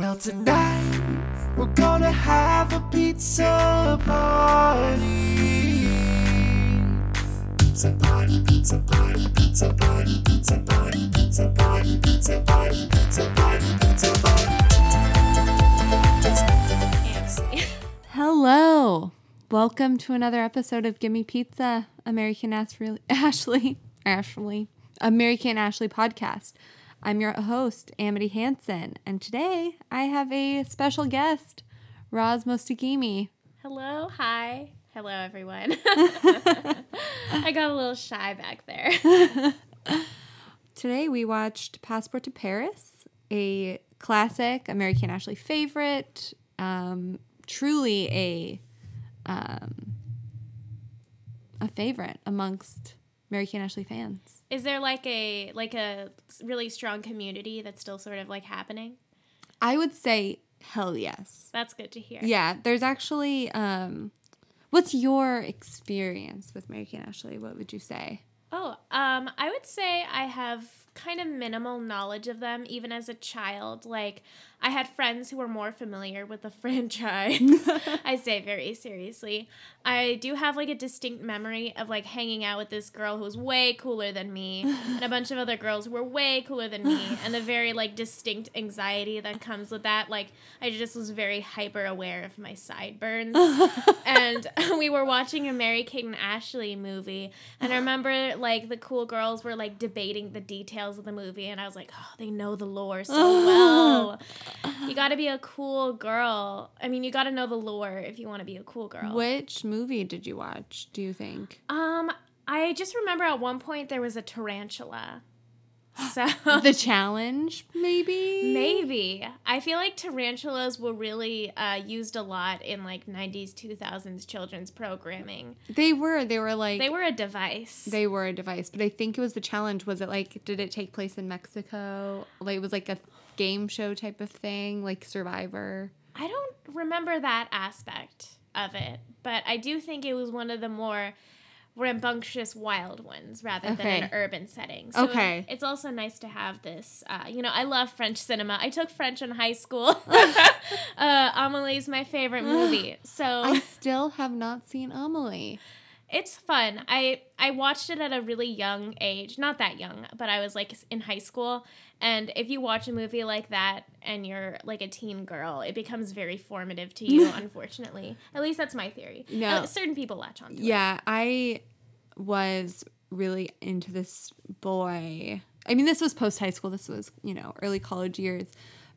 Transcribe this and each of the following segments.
Well, tonight we're gonna have a pizza party. Pizza party, pizza party, pizza party, pizza party, pizza party, pizza party, pizza party, pizza party. Hello. Welcome to another episode of Gimme Pizza, Mary Kate and Ashley, Ashley, Ashley, Mary Kate and Ashley podcast. I'm your host, Amity Hansen, and today I have a special guest, Roz Mostagimi. Hello, hi. Hello, everyone. I got a little shy back there. Today we watched Passport to Paris, a classic Mary Kate and Ashley favorite, um, truly a um, a favorite amongst Mary Kate and Ashley fans. Is there like a like a really strong community that's still sort of like happening? I would say hell yes. That's good to hear. Yeah, there's actually um what's your experience with Mary Kate and Ashley? What would you say? Oh, um, I would say I have kind of minimal knowledge of them even as a child. Like I had friends who were more familiar with the franchise. I say very seriously. I do have like a distinct memory of like hanging out with this girl who was way cooler than me and a bunch of other girls who were way cooler than me and the very like distinct anxiety that comes with that. Like I just was very hyper aware of my sideburns. and we were watching a Mary Kate and Ashley movie and I remember like the cool girls were like debating the details of the movie and I was like, "Oh, they know the lore so well." You got to be a cool girl. I mean, you got to know the lore if you want to be a cool girl. Which movie did you watch, do you think? Um, I just remember at one point there was a tarantula. So the challenge, maybe? maybe I feel like tarantulas were really uh, used a lot in like '90s, 2000s children's programming. They were. They were like They were a device. they were a device, but I think it was the challenge. Was it like did it take place in Mexico? Like it was like a game show type of thing, like Survivor. I don't remember that aspect of it, but I do think it was one of the more rambunctious wild ones rather than an urban setting. So Okay. It's also nice to have this. Uh, you know, I love French cinema. I took French in high school. uh, Amelie's my favorite movie. So I still have not seen Amelie. It's fun. I I watched it at a really young age, not that young, but I was like in high school. And if you watch a movie like that and you're like a teen girl, it becomes very formative to you. unfortunately, at least that's my theory. No. Uh, certain people latch on. To it. Yeah, I was really into this boy. I mean, this was post high school. This was, you know, early college years.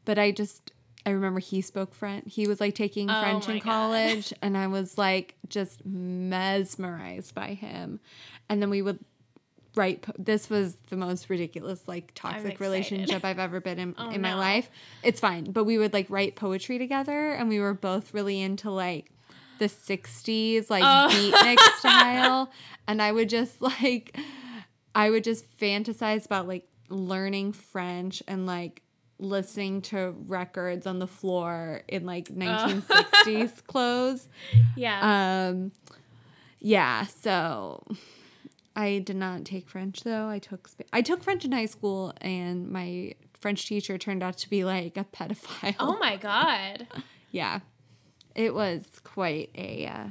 But I just, I remember he spoke French. He was like taking Oh French in God. college. And I was like just mesmerized by him. And then we would write, po- this was the most ridiculous, like toxic relationship I've ever been in, Oh, in my no. life. It's fine. But we would like write poetry together. And we were both really into like, the 60s like Oh. beatnik style and i would just like i would just fantasize about like learning french and like listening to records on the floor in like 1960s clothes Yeah. um yeah so i did not take french though i took Sp- i took french in high school and my french teacher turned out to be like a pedophile oh my god. yeah, it was quite a. Uh,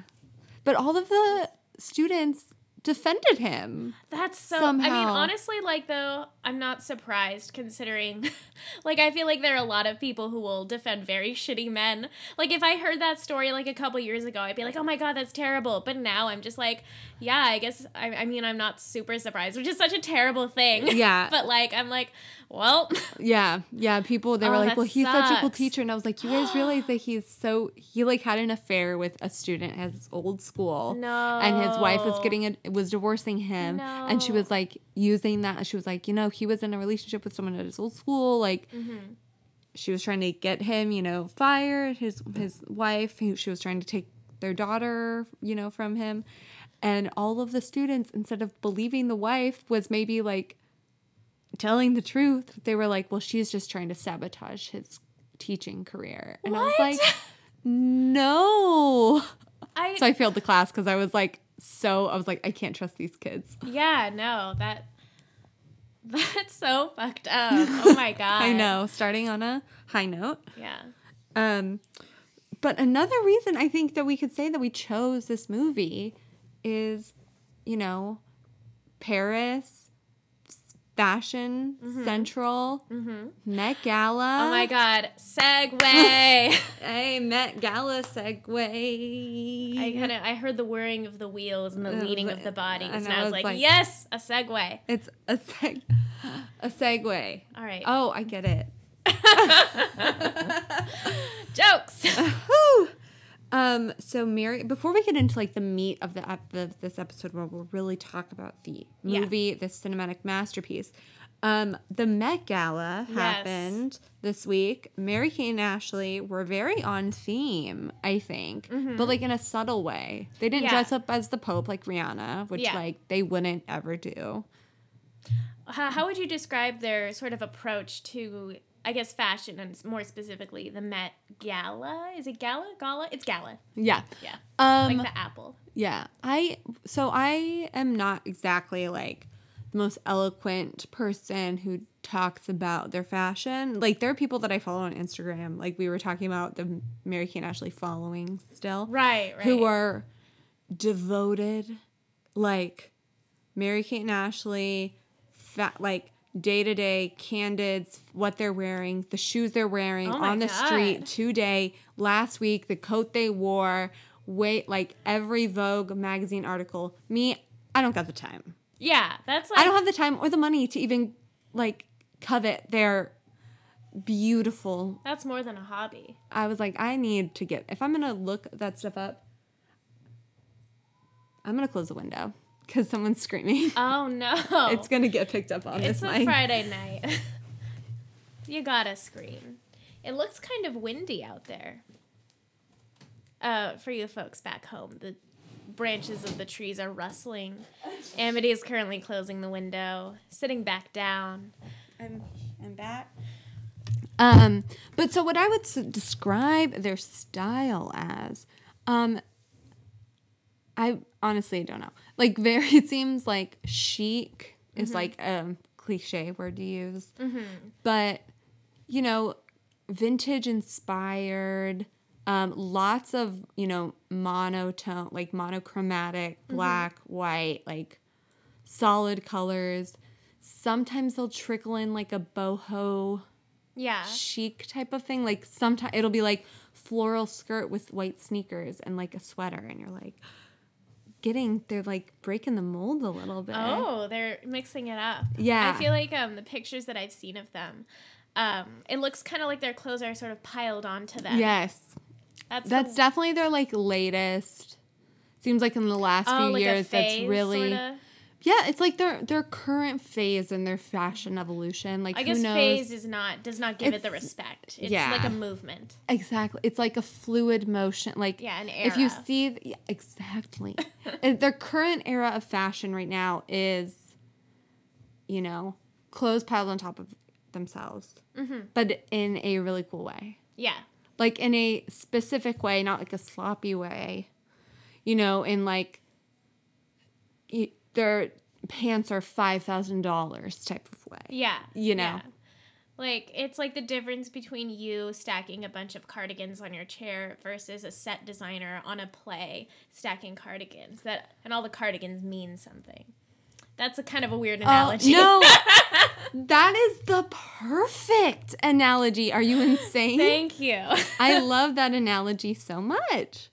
but all of the students defended him. That's so. I mean, honestly, like though, I'm not surprised considering, like, I feel like there are a lot of people who will defend very shitty men. Like, if I heard that story like a couple years ago, I'd be like, oh my god, that's terrible. But now I'm just like, yeah, I guess. I, I mean, I'm not super surprised, which is such a terrible thing. Yeah. but like, I'm like, well, Yeah, yeah. People they were Oh, like, "Well, he's such a cool teacher," and I was like, "You guys realize that he's so he like had an affair with a student at his old school, no. and his wife was getting a was divorcing him, and she was like using that. She was like, you know, he was in a relationship with someone at his old school, like." Mhm. She was trying to get him, you know, fired. His his wife, who she was trying to take their daughter, you know, from him, and all of the students, instead of believing the wife, was maybe like telling the truth. They were like, well, she's just trying to sabotage his teaching career. And I was What? like, no. I So I failed the class because I was like, so, I was like, I can't trust these kids. yeah no that That's so fucked up. Oh my god. I know, starting on a high note. Yeah. Um, but another reason I think that we could say that we chose this movie is, you know, Paris, Fashion Central, Met Gala. Mm-hmm. Oh my god. Segway. Hey, Met Gala Segway. I kind of I heard the whirring of the wheels and the leading but- of the bodies, and and, I I was, like, like- yes, a Segway. It's a seg, a segue. All right. Oh, I get it. Jokes. Um, so Mary, before we get into like the meat of the, ep- the this episode, where we'll really talk about the Yeah. movie, this cinematic masterpiece, um, the Met Gala Yes. happened this week. Mary Kate and Ashley were very on theme, I think, but like in a subtle way. They didn't Mm-hmm. Yeah. dress up as the Pope like Rihanna, which Yeah. like they wouldn't ever do. how, how would you describe their sort of approach to, I guess, fashion and more specifically the Met Gala? Is it Gala? Gala? It's Gala. Yeah. Yeah. Um, like the apple. Yeah. I so I am not exactly like the most eloquent person who talks about their fashion. Like there are people that I follow on Instagram, like we were talking about the Mary Kate and Ashley following still. Right, right. Who are devoted like Mary Kate and Ashley fa- like day to day candids, what they're wearing, the shoes they're wearing Oh on the street God. today, last week, the coat they wore, wait like every Vogue magazine article. Me, I don't got the time. Yeah, that's like I don't have the time or the money to even like covet their beautiful. that's more than a hobby. I was like, I need to get if I'm gonna look that stuff up. I'm gonna close the window because someone's screaming. Oh no. It's gonna get picked up on It's this It's a mic. Friday night. you gotta scream. It looks kind of windy out there. Uh, for you folks back home, the branches of the trees are rustling. Amity is currently closing the window, sitting back down. I'm, I'm back. Um, but so what I would s- describe their style as, um, I honestly don't know. Like very, it seems like chic is mm-hmm. like a cliche word to use, mm-hmm. but you know, vintage inspired. Um, lots of you know monotone, like monochromatic, mm-hmm. black, white, like solid colors. Sometimes they'll trickle in like a boho Yeah. chic type of thing. Like sometimes it'll be like floral skirt with white sneakers and like a sweater, and you're like getting they're like breaking the mold a little bit. Oh, they're mixing it up. Yeah. I feel like um the pictures that I've seen of them, um, it looks kind of like their clothes are sort of piled onto them. yes, That's that's the, definitely their like latest. Seems like in the last oh, few like years, that's really sorta. Yeah. It's like their their current phase in their fashion evolution. Like I guess knows? phase is not does not give it the respect. It's yeah. like a movement. Exactly. It's like a fluid motion. Like Yeah, an era. If you see yeah, exactly. And Their current era of fashion right now is you know, clothes piled on top of themselves. Mm-hmm. But in a really cool way. Yeah. Like in a specific way, not like a sloppy way. You know, in like their pants are $5,000 type of way. Yeah. You know. yeah. Like it's like the difference between you stacking a bunch of cardigans on your chair versus a set designer on a play stacking cardigans. That and all the cardigans mean something. That's a kind of a weird Oh, analogy. no, that is the perfect analogy. Are you insane? Thank you. I love that analogy so much.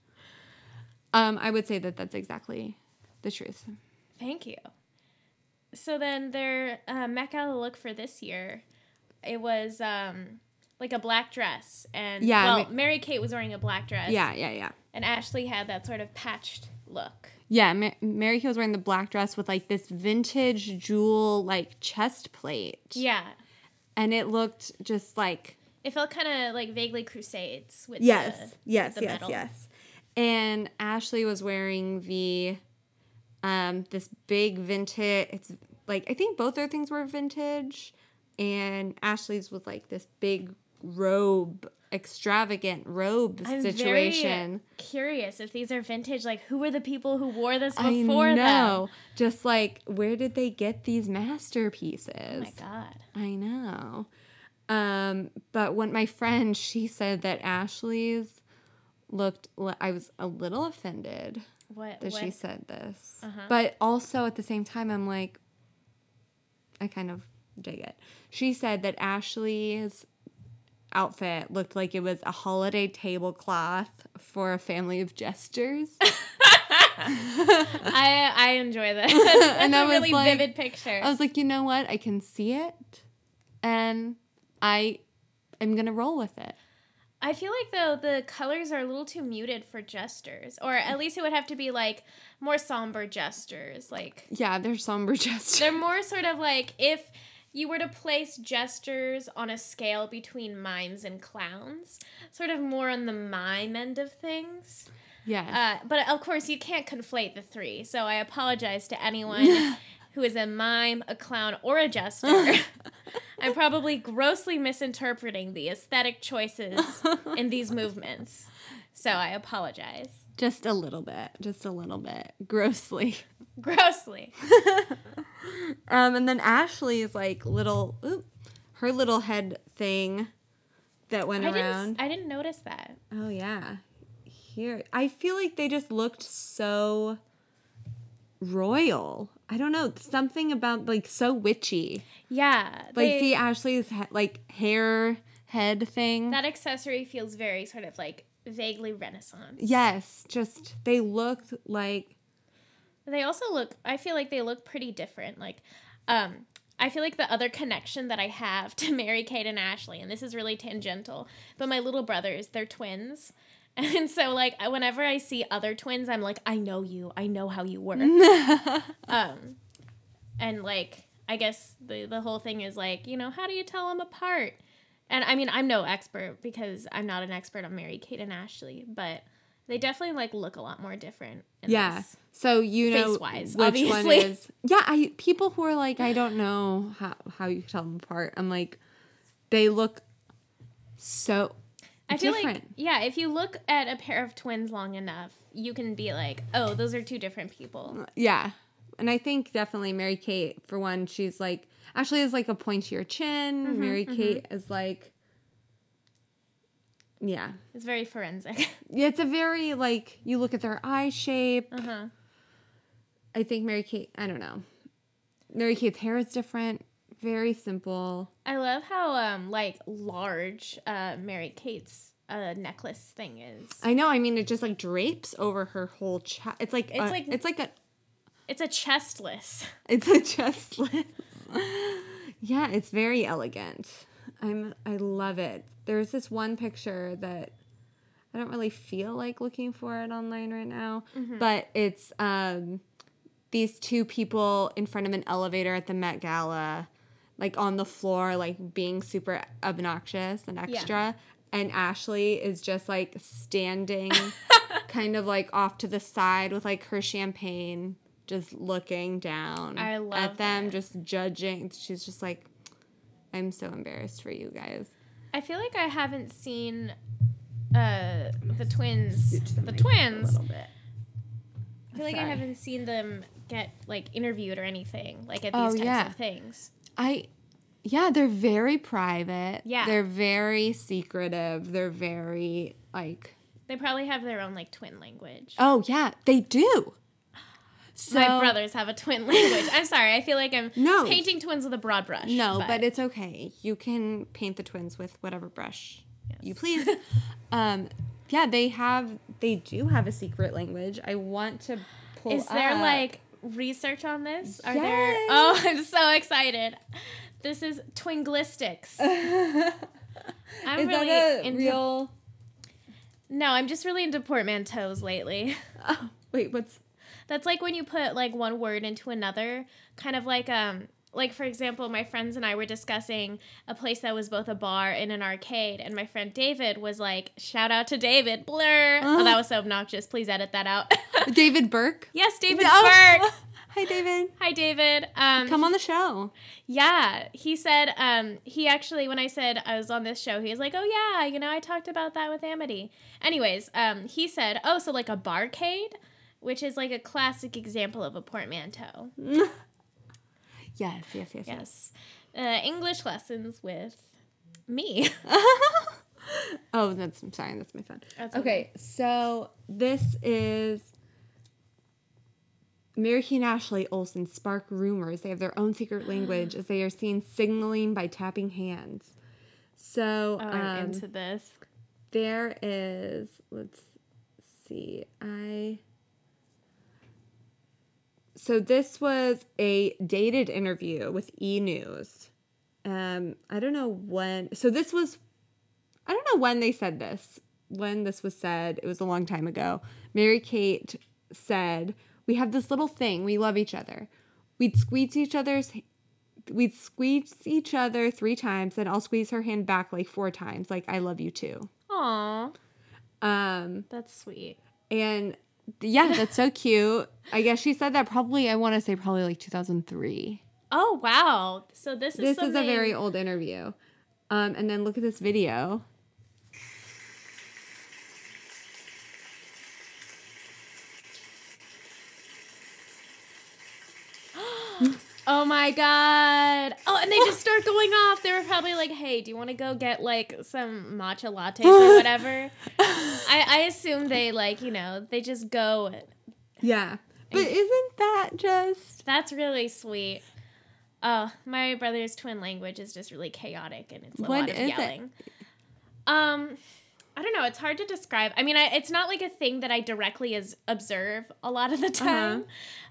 Um, I would say that that's exactly the truth. Thank you. So then their uh, Met Gala look for this year, it was um, like a black dress, and Yeah, well, Ma- Mary Kate was wearing a black dress, Yeah, yeah, yeah. and Ashley had that sort of patched look. Yeah, Ma- Mary Kate was wearing the black dress with like this vintage jewel like chest plate. Yeah, And it looked just like it felt kind of like vaguely Crusades with Yes, the, yes, the yes, metal. yes. And Ashley was wearing the um this big vintage it's like I think both their things were vintage and Ashley's was like this big robe, extravagant robe I'm situation. curious if these are vintage. Like, who were the people who wore this before? I know. them? Just like, where did they get these masterpieces? Oh my god. I know. Um, but when my friend, she said that Ashley's looked, I was a little offended What? that what? she said this. Uh-huh. But also at the same time, I'm like, I kind of dig it. She said that Ashley's outfit looked like it was a holiday tablecloth for a family of jesters. I I enjoy this. That's, And I a was really like- vivid picture. I was like, you know what? I can see it, and I, I am gonna roll with it. I feel like though the colors are a little too muted for jesters, or at least it would have to be like more somber jesters. Like Yeah, they're somber jesters. they're more sort of like if you were to place jesters on a scale between mimes and clowns, sort of more on the mime end of things. yes. Uh, but of course, you can't conflate the three. So I apologize to anyone who is a mime, a clown, or a jester. I'm probably grossly misinterpreting the aesthetic choices in these movements. So I apologize. just a little bit. Just a little bit. Grossly. Grossly. Um, and then Ashley's like little, oop, her little head thing that went I around. didn't, I didn't notice that. Oh yeah. Here, I feel like they just looked so royal. I don't know, something about like so witchy. Yeah. Like they- see Ashley's he- like hair head thing. that accessory feels very sort of like vaguely Renaissance. yes, just they looked like They also look I feel like they look pretty different. Like um I feel like the other connection that I have to Mary Kate and Ashley, and this is really tangential, but my little brothers, they're twins. And so like whenever I see other twins, I'm like, I know you. I know how you work. um and like I guess the the whole thing is like, you know, how do you tell them apart? And I mean, I'm no expert because I'm not an expert on Mary Kate and Ashley, but they definitely like look a lot more different. In yeah. So you know Face-wise, which one obviously. is yeah. I people who are like I don't know how how you tell them apart. I'm like they look so I feel different. like yeah, if you look at a pair of twins long enough, you can be like, oh, those are two different people. Yeah. And I think definitely Mary Kate, for one, she's like, Ashley has like a pointier chin. Mm-hmm, Mary Kate is like, yeah. It's very forensic. Yeah, it's a very like, you look at their eye shape. uh huh. I think Mary Kate, I don't know. Mary Kate's hair is different, very simple. I love how um like large uh Mary Kate's uh necklace thing is. I know, I mean, it just like drapes over her whole chest. It's like, It's a- like- it's like a, It's a chestless. It's a chestless. yeah, it's very elegant. I'm I love it. There's this one picture that I don't really feel like looking for it online right now, but it's um these two people in front of an elevator at the Met Gala, like on the floor, like being super obnoxious and extra. And Ashley is just like standing kind of like off to the side with like her champagne, just looking down I love at them, that. just judging. She's just like, I'm so embarrassed for you guys. I feel like I haven't seen uh the twins the twins. bit. I feel like I haven't seen them get like interviewed or anything like at these Oh, types yeah. of things. I yeah, they're very private. Yeah. They're very secretive. They're very like They probably have their own like twin language. Oh yeah, they do. So My brothers have a twin language. I'm sorry. I feel like I'm No. painting twins with a broad brush. No, but, it's okay. You can paint the twins with whatever brush you please. um yeah, they have they do have a secret language. I want to pull is there up- like research on this? Are there? Yes. Oh, I'm so excited. This is twinglistics. I'm Is really that a into, real No, I'm just really into portmanteaus lately. oh, Wait, what's That's like when you put like one word into another, kind of like um like for example, my friends and I were discussing a place that was both a bar and an arcade, and my friend David was like, "Shout out to David, blur." Oh, that was so obnoxious. Please edit that out. David Burke? yes, David No. Burke. Hi, David. Hi, David. Um, Come on the show. Yeah, he said um he actually when I said I was on this show, he was like, "Oh yeah, you know, I talked about that with Amity." Anyways, um he said, "Oh, so like a barcade, which is like a classic example of a portmanteau." Yes, yes, yes, yes. Yes. Uh, English lessons with me. Oh, that's I'm sorry, that's my phone. That's okay, so this is Mary and Ashley Olsen spark rumors. They have their own secret language as they are seen signaling by tapping hands. So Oh, I'm um, into this. there is let's see i so this was a dated interview with e news um i don't know when so this was i don't know when they said this when this was said. It was a long time ago. Mary kate said we have this little thing. We love each other. We'd squeeze each other's we'd squeeze each other three times and i'll squeeze her hand back like four times like i love you too. Aw, um, that's sweet. and yeah, that's so cute. I guess she said that probably, I want to say probably like 2003. Oh wow! So this is This is a something- very old interview. Um, and then look at this video. Oh my god! Oh, and they just start going off. They were probably like, "Hey, do you want to go get like some matcha lattes or whatever?" I I assume they like you know they just go. Yeah. But isn't that just. That's really sweet. Oh, my brother's twin language is just really chaotic and it's a What lot of is it? yelling. Um, I don't know. It's hard to describe. I mean, I, it's not like a thing that I directly is observe a lot of the Uh-huh. time,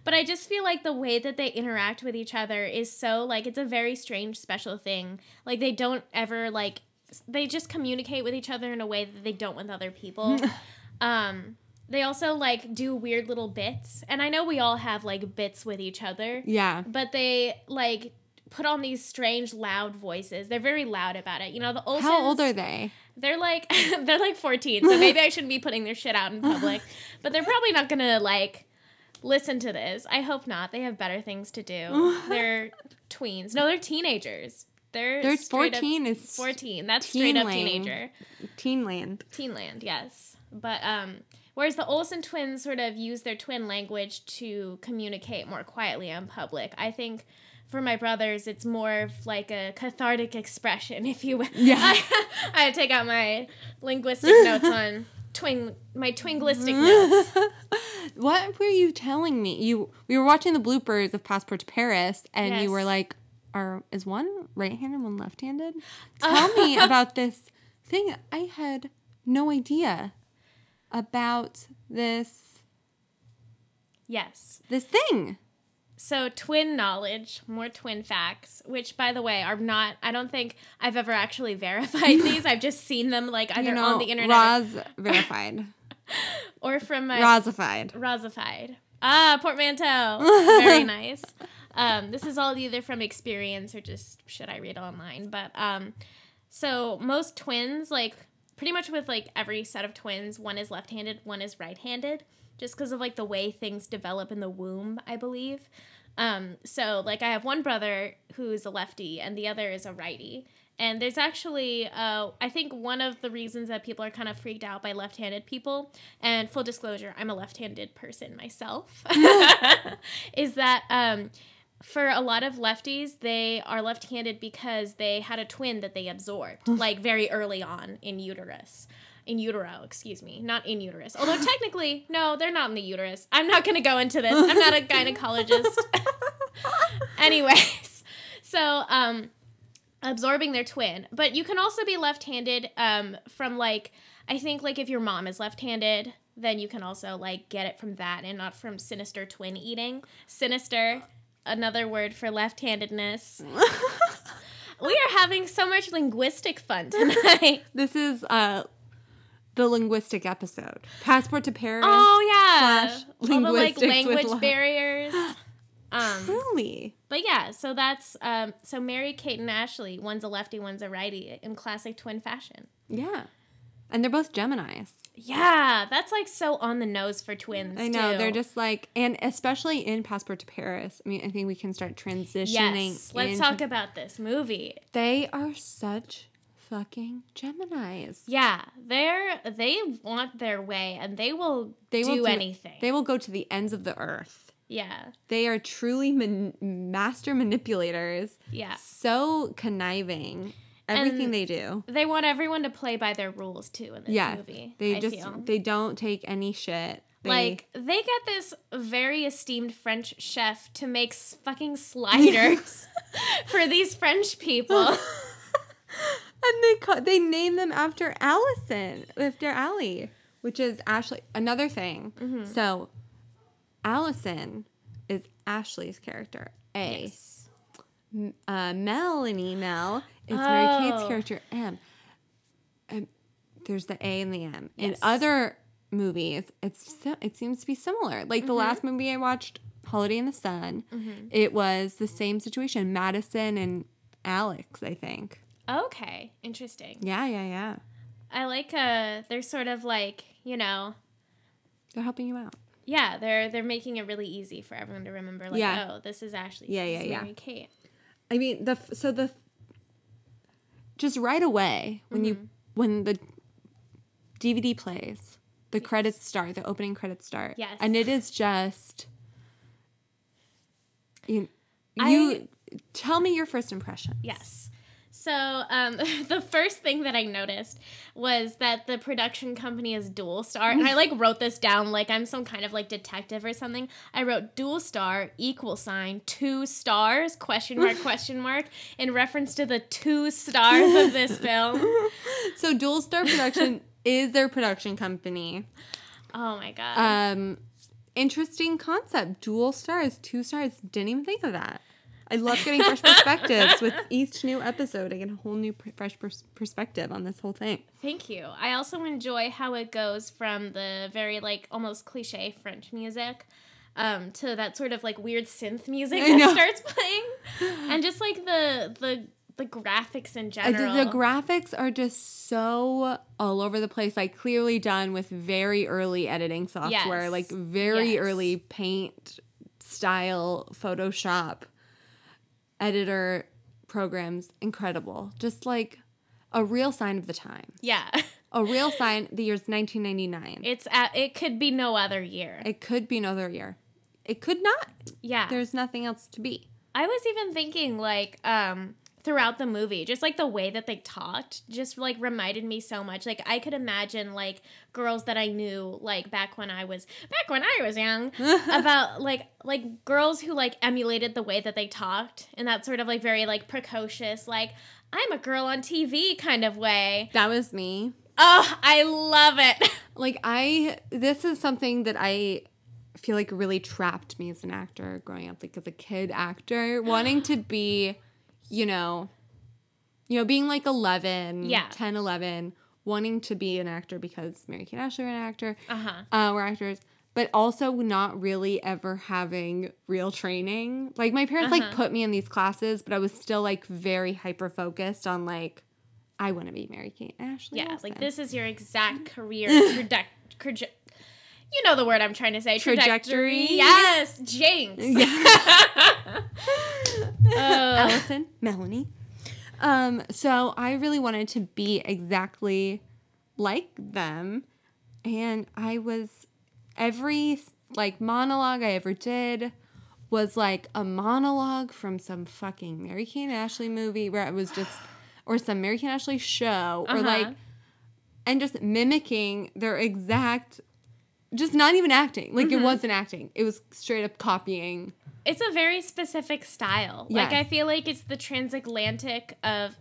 but I just feel like the way that they interact with each other is so like it's a very strange, special thing. Like they don't ever like they just communicate with each other in a way that they don't with other people. um, they also like do weird little bits, and I know we all have like bits with each other Yeah. but they like put on these strange loud voices. They're very loud about it. You know, the Olsens. How old are they? They're like they're like 14, so maybe I shouldn't be putting their shit out in public. but they're probably not gonna like listen to this. I hope not. They have better things to do. they're tweens. No, they're teenagers. They're They're straight up- 14 is 14. That's straight up teenager. Teenland. Teenland, yes. But um whereas the Olsen twins sort of use their twin language to communicate more quietly in public. I think for my brothers it's more of like a cathartic expression, if you will. Yeah. I, I take out my linguistic notes on twin my twinglistic mm-hmm. notes. what were you telling me? You we were watching the bloopers of Passport to Paris, and Yes. you were like, "Are is one right-handed, one left-handed?" Tell me about this thing. I had no idea about this Yes. this thing. So twin knowledge, more twin facts, which by the way are not I don't think I've ever actually verified these. I've just seen them like either you know, on the internet Roz verified, or from my Rozified. Rosified. Ah, portmanteau. Very nice. Um, this is all either from experience or just should I read online. But um, so most twins, like pretty much with like every set of twins, one is left-handed, one is right-handed, just because of like the way things develop in the womb, I believe. Um, so like I have one brother who's a lefty and the other is a righty. And there's actually, uh, I think one of the reasons that people are kind of freaked out by left-handed people, and full disclosure, I'm a left-handed person myself, is that um, for a lot of lefties, they are left-handed because they had a twin that they absorbed, like very early on in uterus. In utero, excuse me, not in uterus. Although technically, no, they're not in the uterus. I'm not going to go into this. I'm not a gynecologist. Anyways, so um, absorbing their twin, but you can also be left-handed um, from like I think like if your mom is left-handed, then you can also like get it from that and not from sinister twin eating. Sinister, another word for left-handedness. we are having so much linguistic fun tonight. This is uh the linguistic episode. Passport to Paris. Oh yeah, Slash all the like language barriers. Um, really? but yeah, so that's um, so Mary, Kate, and Ashley. One's a lefty, one's a righty, in classic twin fashion. Yeah. And they're both Geminis. Yeah, that's like so on the nose for twins. I know too. they're just like, and especially in Passport to Paris. I mean, I think we can start transitioning. Yes, let's into- talk about this movie. They are such fucking Gemini's. Yeah, they're they want their way and they will They do will anything. They will go to the ends of the earth. yeah, They are truly man- master manipulators. yeah. So conniving. Everything And they do. They want everyone to play by their rules too in this Yeah, movie. they I just feel. they don't take any shit. They, like they get this very esteemed French chef to make fucking sliders for these French people. and they ca- they name them after Allison, after Allie, which is Ashley. Another thing. Mm-hmm. So, Allison is Ashley's character. A. Yes. Uh, Melanie Mel is Mary Kate's Oh. character M. Um, there's the A and the M. In other movies, it's it seems to be similar. Like Mm-hmm. the last movie I watched, Holiday in the Sun, it was the same situation. Madison and Alex, I think. Okay, interesting. Yeah, yeah, yeah. I like uh they're sort of like, you know, They're helping you out. yeah, they're they're making it really easy for everyone to remember like, Yeah. oh, this is Ashley. Yeah, yeah, yeah. Mary Kate. I mean, the so the just right away when Mm-hmm. you when the DVD plays, the credits start, the opening credits start. Yes. and it is just you. I- You tell me your first impression. Yes. So um, the first thing that I noticed was that the production company is Dual Star, and I like wrote this down like I'm some kind of like detective or something. I wrote Dual Star equal sign two stars question mark question mark in reference to the two stars of this film. So Dual Star Production is their production company. Oh my god. Um, interesting concept. Dual stars, two stars. Didn't even think of that. I love getting fresh perspectives with each new episode. I get a whole new pr- fresh pers- perspective on this whole thing. Thank you. I also enjoy how it goes from the very like almost cliche French music um, to that sort of like weird synth music that starts playing, and just like the the the graphics in general. did- the graphics are just so all over the place. Like clearly done with very early editing software, Yes. like very Yes. early paint style Photoshop editor programs. Incredible. Just like a real sign of the time. yeah, A real sign. The year's 1999. it's at, it could be no other year. It could be another year. It could not. yeah, There's nothing else to be. I was even thinking like um throughout the movie, just like the way that they talked, just like reminded me so much. Like I could imagine like girls that I knew like back when I was back when I was young about like like girls who like emulated the way that they talked in that sort of like very like precocious like I'm a girl on TV kind of way. That was me. Oh, I love it. Like I this is something that I feel like really trapped me as an actor growing up like as a kid actor wanting to be you know you know being like 11 Yeah. 10 11 wanting to be an actor because Mary Kate Ashley were an actor Uh-huh. uh, were actors but also not really ever having real training like my parents like Uh-huh. put me in these classes but I was still like very hyper focused on like I want to be Mary Kate Ashley Yeah, Olsen. like this is your exact career trajectory. You know the word I'm trying to say. Trajectory. Yes, Jinx. Oh. Allison, Melanie. Um, so I really wanted to be exactly like them, and I was every like monologue I ever did was like a monologue from some fucking Mary Kate and Ashley movie where it was just or some Mary Kate and Ashley show or Uh-huh. like and just mimicking their exact just not even acting. Like it wasn't acting. It was straight up copying It's a very specific style. Like I feel like it's the transatlantic of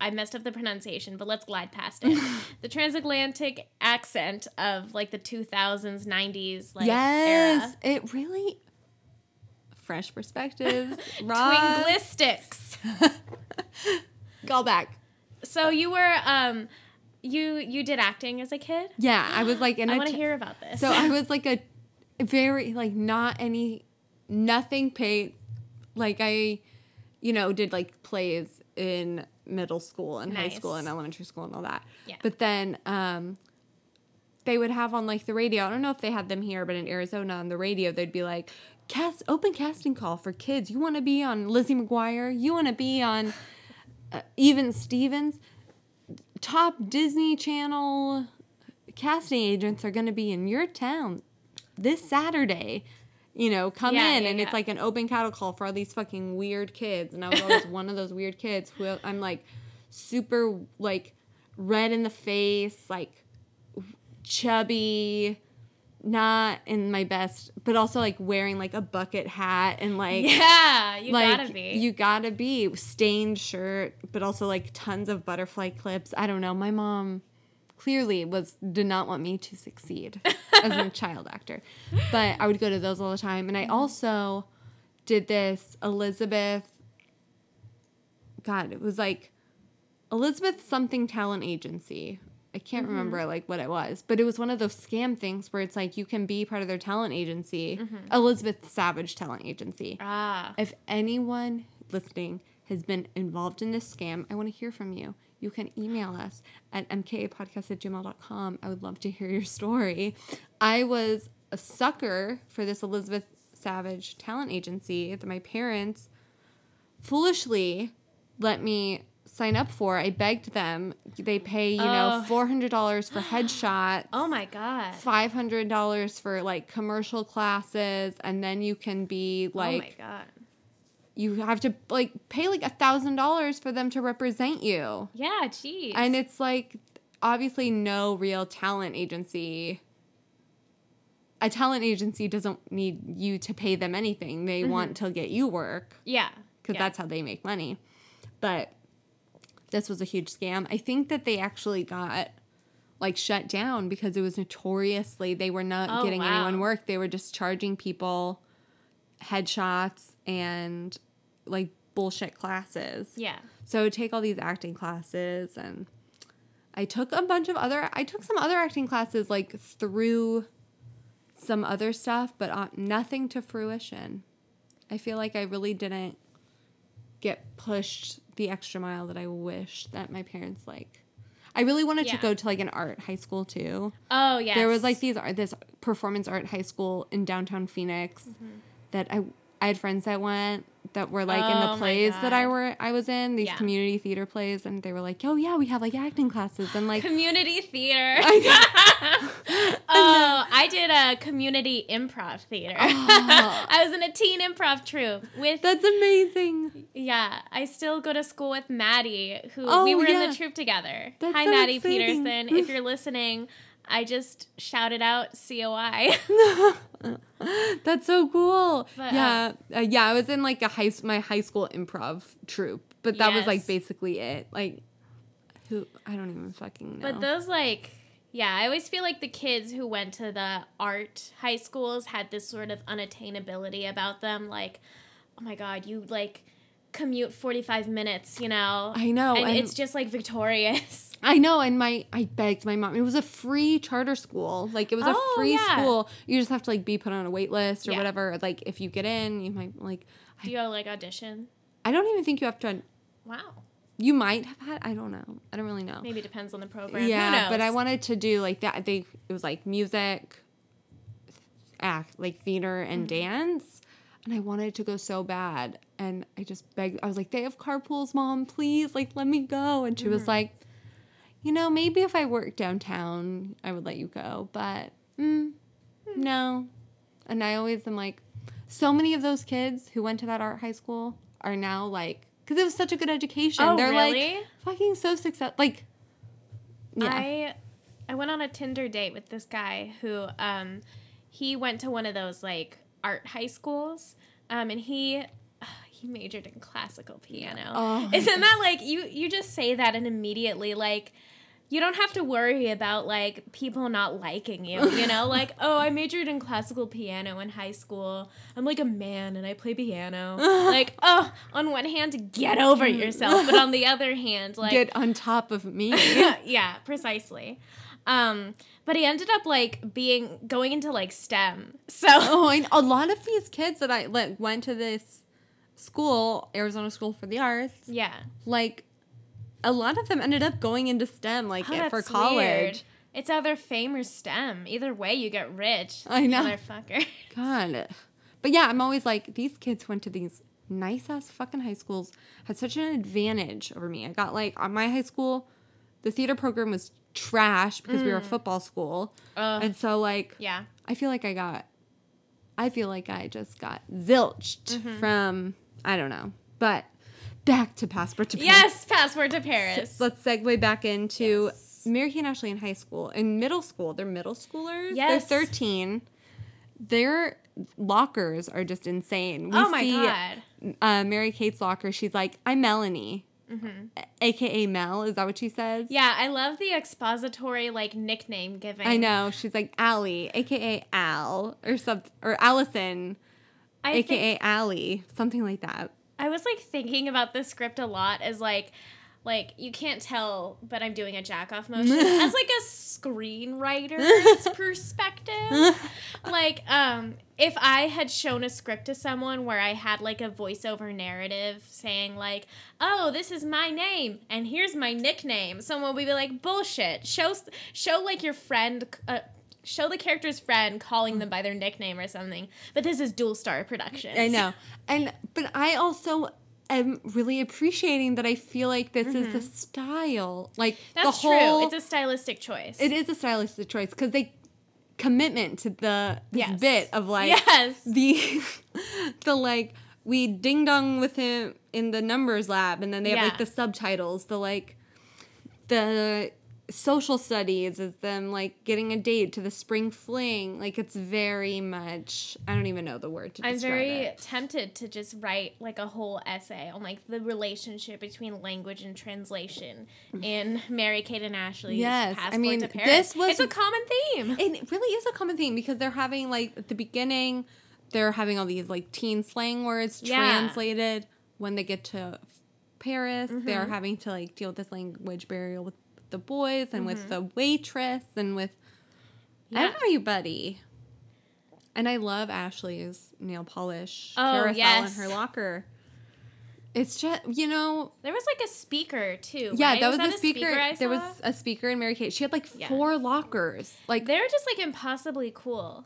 I messed up the pronunciation, but let's glide past it. the transatlantic accent of like the 2000s, 90s like yes, era. it really fresh perspectives. raw. Twinglistics. Call back. so you were um you you did acting as a kid? Yeah, I was like in I want to hear about this. So I was like a very like not any nothing paid like I you know did like plays in middle school and high school and elementary school and all that. Yeah. But then um they would have on like the radio. I don't know if they had them here, but in Arizona on the radio, they'd be like, "Cast open casting call for kids. You want to be on Lizzie McGuire? You want to be on uh, Even Stevens? Top Disney Channel casting agents are going to be in your town this Saturday." You know, come Yeah, in yeah, and yeah. it's like an open cattle call for all these fucking weird kids. And I was always one of those weird kids who I'm like super like red in the face, like chubby, not in my best, but also like wearing like a bucket hat and like yeah, you like gotta be. you gotta be stained shirt, but also like tons of butterfly clips. I don't know. My mom clearly was did not want me to succeed as a child actor, but I would go to those all the time, and I mm-hmm. also did this Elizabeth. God, it was like Elizabeth something talent agency. I can't remember like what it was, but it was one of those scam things where it's like you can be part of their talent agency, Elizabeth Savage talent agency. ah, If anyone listening has been involved in this scam, I want to hear from you. You can email us at mkapodcast at gmail.com. I would love to hear your story. I was a sucker for this Elizabeth Savage talent agency that my parents foolishly let me sign up for. I begged them. They pay, you know, Oh. $400 for headshots. oh my god. Five hundred dollars for like commercial classes, and then you can be like. oh my god. you have to like pay like a thousand dollars for them to represent you, Yeah, jeez. and it's like obviously no real talent agency. A talent agency doesn't need you to pay them anything; they want to get you work yeah. because Mm-hmm. yeah. that's how they make money. But this was a huge scam. I think that they actually got like shut down because it was notoriously they were not Oh, getting wow. anyone work. They were just charging people headshots and like bullshit classes. Yeah. So I would take all these acting classes and I took a bunch of other I took some other acting classes like through some other stuff, but uh, nothing to fruition. I feel like I really didn't get pushed the extra mile that I wish that my parents like. I really wanted to go to like an art high school too. Oh yeah. There was like these art this performance art high school in downtown Phoenix Mm-hmm. that I I had friends that went that were like in Oh the plays that I were I was in these Yeah. community theater plays and they were like, "Oh yeah, we have like acting classes." And like community theater. I oh, I did a community improv theater. Oh. I was in a teen improv troupe with that's amazing. yeah. I still go to school with Maddie, who we Oh, were in the troupe together. That's Hi, so Maddie exciting. Peterson. If you're listening, I just shouted out COI. That's so cool. But, yeah, uh, yeah. I was in like a high my high school improv troupe, but that was like basically it. Like, who I don't even fucking know. But those like yeah, I always feel like the kids who went to the art high schools had this sort of unattainability about them like oh my god, you like commute 45 minutes, you know. I know, And, and- it's just like victorious. I know, and my I begged my mom. It was a free charter school. Like it was a Oh, free yeah. school. You just have to like be put on a wait list or Yeah. whatever. Like if you get in, you might like. Do you go like audition? I don't even think you have to. Wow. You might have had. I don't know. I don't really know. Maybe it depends on the program. Who yeah, but I wanted to do like that. They it was like music, act like theater and Mm-hmm. dance, and I wanted to go so bad. And I just begged. I was like, "They have carpools, mom. Please, like, let me go." And she Mm-hmm. was like, "You know, maybe if I worked downtown, I would let you go, but mm, Hmm. no." And I always am like, so many of those kids who went to that art high school are now like, because it was such a good education. Oh, They're really? like fucking so successful. Like, yeah. I I went on a Tinder date with this guy who um he went to one of those like art high schools um and he he majored in classical piano. Oh Isn't that like you you just say that and immediately like you don't have to worry about like people not liking you, you know? Like, oh, I majored in classical piano in high school. I'm like a man and I play piano. like, oh, on one hand, get over yourself, but on the other hand, like get on top of me. yeah, precisely. Um, but he ended up like being going into like STEM. So oh, I, a lot of these kids that I like went to this school, Arizona School for the Arts, yeah, like a lot of them ended up going into STEM, like Oh, for college. weird. It's either fame or STEM. Either way, you get rich. I know. Motherfucker. God. But yeah, I'm always like, these kids went to these nice ass fucking high schools, had such an advantage over me. I got like, on my high school, the theater program was trash because we were a hmm. football school. And so, like, yeah. I feel like I got, I feel like I just got zilched mm-hmm. from, I don't know. But back to Passport to Paris. Yes, passport to Paris. Let's segue back into Yes. Mary and Ashley in high school. In middle school, they're middle schoolers. Yes. They're 13. Their lockers are just insane. We oh my see, god. Uh, Mary Kate's locker, she's like, I'm Melanie. A- AKA Mel. Is that what she says? Mm-hmm. Yeah, I love the expository like nickname giving. I know. She's like Allie, AKA Al, or some, or Allison, I AKA think, Allie, something like that. I was like thinking about the script a lot as like like you can't tell, but I'm doing a jack off motion as like a screenwriter's perspective. Like, um, if I had shown a script to someone where I had like a voiceover narrative saying like, "Oh, this is my name and here's my nickname," someone would be like, "Bullshit." Show show like your friend. Uh, Show the character's friend calling them by their nickname or something. But this is dual star productions. I know. And but I also am really appreciating that I feel like this is the style. Like Mm-hmm. That's the whole true. It's a stylistic choice. it is a stylistic choice because they commitment to the this Yes. bit of like yes. the the like we ding dong with him in the numbers lab and then they have like the subtitles the like the social studies is them like getting a date to the spring fling like it's very much i don't even know the word to I'm very it. tempted to just write like a whole essay on like the relationship between language and translation in Mary Kate and Ashley's Yes, I mean, this was- it's a common theme. it really is a common theme because they're having like at the beginning they're having all these like teen slang words Yeah. translated when they get to paris Mm-hmm. they're having to like deal with this language barrier with the boys and with Mm-hmm. the waitress and with Yeah. everybody and i love ashley's nail polish Oh, carousel yes. in her locker it's just you know There was like a speaker too. yeah right? that was, that a speaker, I there was a speaker in mary kate she had like Yeah. four lockers like They're just like impossibly cool.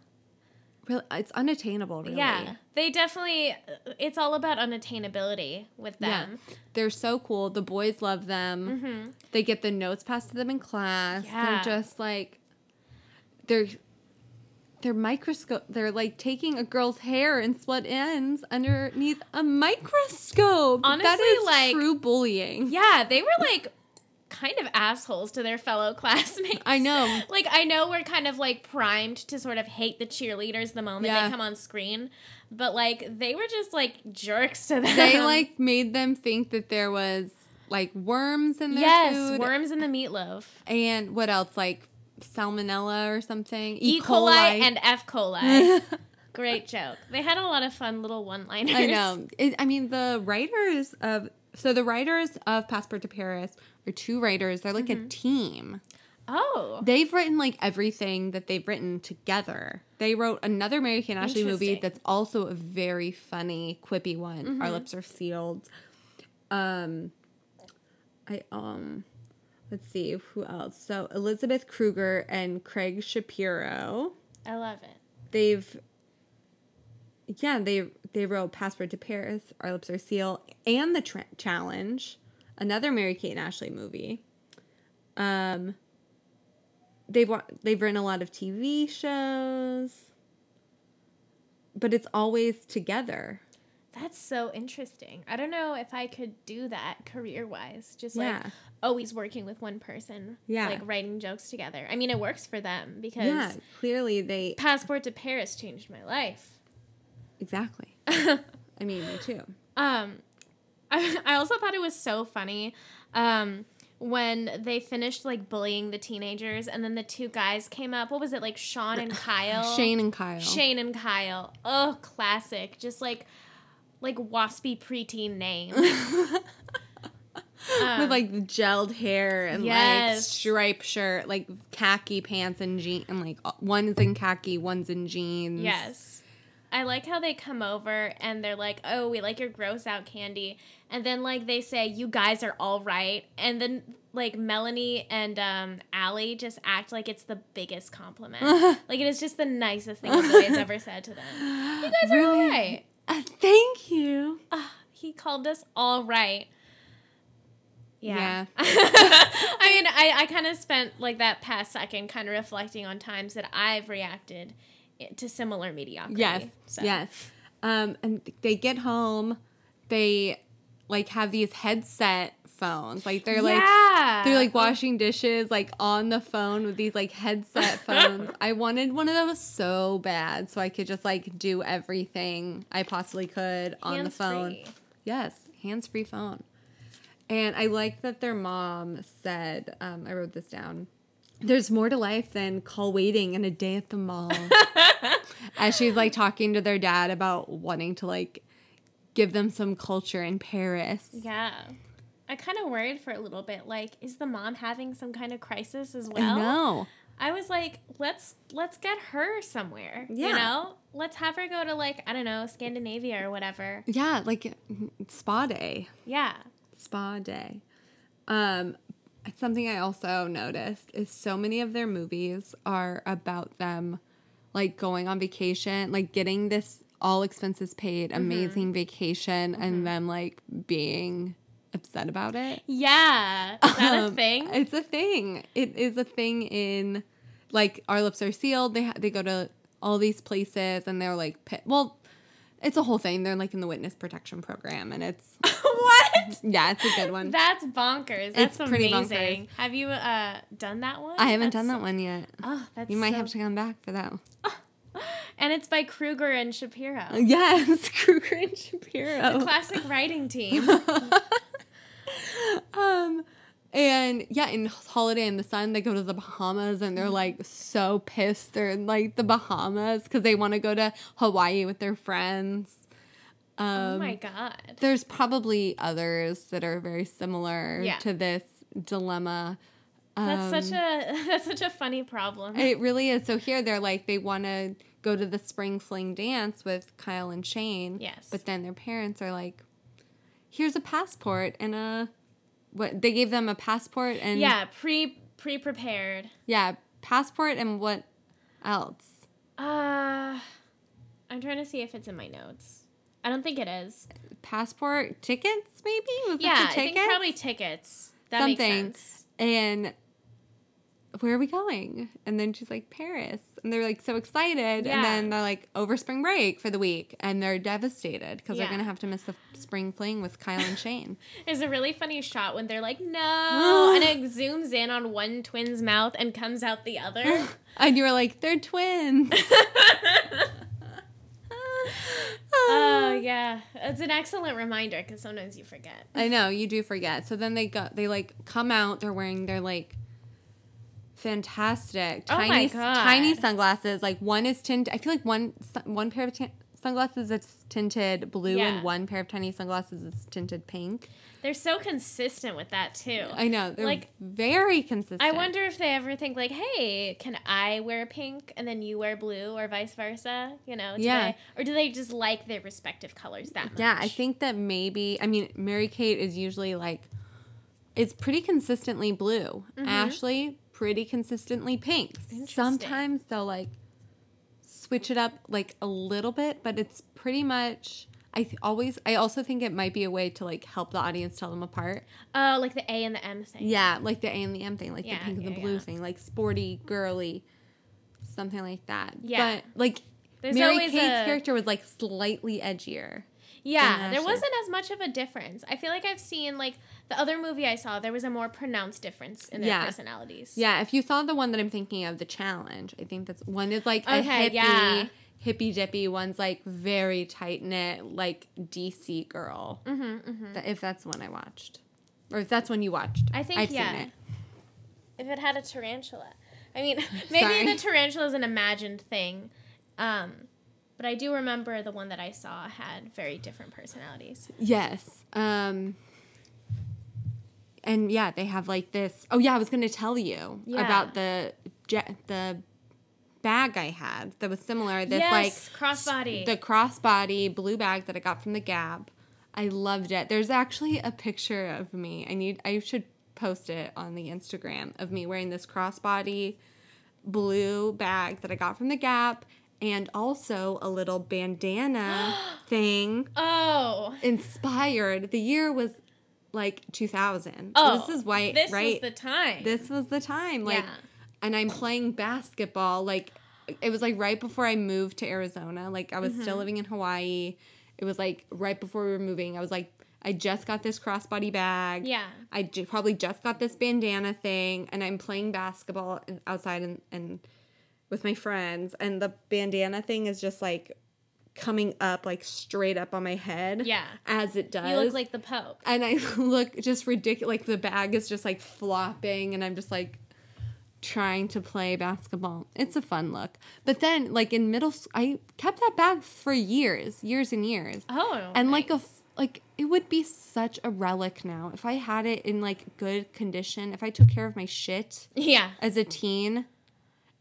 Really, it's unattainable really Yeah, they definitely. It's all about unattainability with them. They're so cool. The boys love them. hmm They get the notes passed to them in class. Yeah. They're just like they're they're microscope they're like taking a girl's hair and split ends underneath a microscope. Honestly, is like- true bullying. Yeah, they were like kind of assholes to their fellow classmates. I know. Like I know we're kind of like primed to sort of hate the cheerleaders the moment Yeah. they come on screen, but like they were just like jerks to them. They like made them think that there was like worms in their yes, food. worms in the meatloaf, And what else? Like salmonella or something. E. coli, and F. coli. Great joke. They had a lot of fun little one-liners. I know. It, I mean, the writers of so the writers of Passport to Paris are two writers. They're like Mm-hmm. a team. Oh, They've written like everything that they've written together. They wrote another Mary and Ashley movie that's also a very funny, quippy one. Mm-hmm. Our lips are sealed. Um, I um, let's see who else. So Elizabeth Kruger and Craig Shapiro. I love it. they've yeah they they wrote passport to paris our lips are sealed and the Tra- challenge another mary kate and ashley movie um they've they've written a lot of tv shows but it's always together That's so interesting. I don't know if I could do that career wise. Just Yeah. like always working with one person. Yeah. Like writing jokes together. I mean, it works for them because yeah clearly they Passport to Paris changed my life. exactly i mean me too Um, I, I also thought it was so funny um, when they finished like bullying the teenagers and then the two guys came up. What was it like Sean and Kyle? shane and kyle Shane and Kyle. Oh, classic. Just like like waspy preteen name. Um, with like the gelled hair and like Yes. striped shirt, like khaki pants and jean, and like one's in khaki, one's in jeans. yes. I like how they come over and they're like, "Oh, we like your gross out candy," and then like they say, "You guys are all right," and then like Melanie and um, Allie just act like it's the biggest compliment. like it is just the nicest thing Billy ever said to them. You guys are Really? right. Uh, thank you. Ah, he called us all right. Yeah. Yeah. I mean, I, I kind of spent like that past second kind of reflecting on times that I've reacted to similar mediocrity. Yes. So. Yes. Um, and they get home, they like have these headset phones. Like they're like they're like washing dishes like on the phone with these like headset phones. I wanted one of those so bad so I could just like do everything I possibly could on the phone. Hands-free. Yes, hands-free phone. And I like that their mom said, um, I wrote this down. There's more to life than call waiting and a day at the mall. As she's like talking to their dad about wanting to like give them some culture in Paris. Yeah. I kind of worried for a little bit. Like, is the mom having some kind of crisis as well? No. I was like, let's let's get her somewhere. Yeah. You know, let's have her go to like I don't know Scandinavia or whatever. Yeah, like spa day. Yeah. Spa day. Um something I also noticed is so many of their movies are about them like going on vacation, like getting this all expenses paid, amazing vacation and them like being upset about it. Yeah. Is that a Um, thing? It's a thing. It is a thing in like our lips are sealed. They ha- they go to all these places and they're like pi- well, it's a whole thing. They're like in the witness protection program and it's what? yeah, it's a good one. That's bonkers. That's It's pretty amazing. bonkers. Have you uh done that one? I haven't That's done that one yet. Oh, that's You might so- have to come back for that. one. And it's by Kruger and Shapiro. Yes, Kruger and Shapiro. The classic writing team. um and yeah, in Holiday in the Sun, they go to the Bahamas and they're like so pissed. They're in like the Bahamas because they want to go to Hawaii with their friends. Um, oh my god. There's probably others that are very similar Yeah. to this dilemma. That's Um, such a that's such a funny problem. It really is. So here they're like they want to go to the spring fling dance with Kyle and Shane. Yes. But then their parents are like, "Here's a passport and a what?" They gave them a passport and yeah, pre pre prepared. yeah, passport and what else? Uh I'm trying to see if it's in my notes. I don't think it is. Passport tickets maybe? Was Yeah, I think probably tickets. That Something. makes sense. And where are we going? And then she's like, Paris. And they're like so excited. Yeah. And then they're like, over spring break for the week. And they're devastated because Yeah. they're going to have to miss the spring fling with Kyle and Shane. There's a really funny shot when they're like, no, and it zooms in on one twin's mouth and comes out the other. and you were like, they're twins. oh yeah, it's an excellent reminder because sometimes you forget. I know you do forget. So then they got they like come out. They're wearing their like fantastic Oh tiny God. tiny sunglasses. Like one is tinted. I feel like one one pair of tin sunglasses is tinted blue Yeah. and one pair of tiny sunglasses is tinted pink. They're so consistent with that too. I know they're Like, very consistent. I wonder if they ever think like, "Hey, can I wear pink and then you wear blue, or vice versa?" You know? Yeah. or do they just like their respective colors that much? Yeah, I think that maybe. I mean, Mary Kate is usually like, it's pretty consistently blue. Ashley, pretty consistently pink. Mm-hmm. Sometimes they'll like switch it up like a little bit, but it's pretty much. I th- always. I also think it might be a way to like help the audience tell them apart. Oh, like the A and the M thing. Yeah, like the A and the M thing, like Yeah, the pink and the blue yeah. thing, like sporty, girly, something like that. Yeah. but like. There's Mary Kate's a- character was like slightly edgier. Yeah, there wasn't as much of a difference. I feel like I've seen like the other movie I saw, there was a more pronounced difference in their Yeah. personalities. Yeah, if you saw the one that I'm thinking of, the challenge, I think that's one is like a Okay, hippie, yeah. hippie dippy. One's like very tight knit, like DC girl. Mm-hmm, mm-hmm. If that's the one I watched, or if that's one you watched, I think I've yeah. seen it. If it had a tarantula, I mean, maybe Sorry. the tarantula is an imagined thing, um, but I do remember the one that I saw had very different personalities. Yes. Um. And yeah, they have like this. Oh yeah, I was gonna tell you Yeah. about the jet, the bag I had that was similar. This yes, like crossbody. the crossbody blue bag that I got from the Gap. I loved it. There's actually a picture of me. I need I should post it on the Instagram of me wearing this crossbody blue bag that I got from the Gap and also a little bandana thing oh. inspired. The year was like 2000. Oh. this is why This right? was the time. this was the time like Yeah. and i'm playing basketball like it was like right before i moved to arizona like i was still Mm-hmm. living in hawaii it was like right before we were moving i was like i just got this crossbody bag Yeah. i j- probably just got this bandana thing and i'm playing basketball outside and, and with my friends and the bandana thing is just like coming up like straight up on my head Yeah. as it does You look like the Pope. and I look just ridiculous. Like the bag is just like flopping, and I'm just like trying to play basketball. It's a fun look. But then, like in middle school, I kept that bag for years, years and years. Oh. and like a like it would be such a relic now if I had it in like good condition. If I took care of my shit Yeah. as a teen.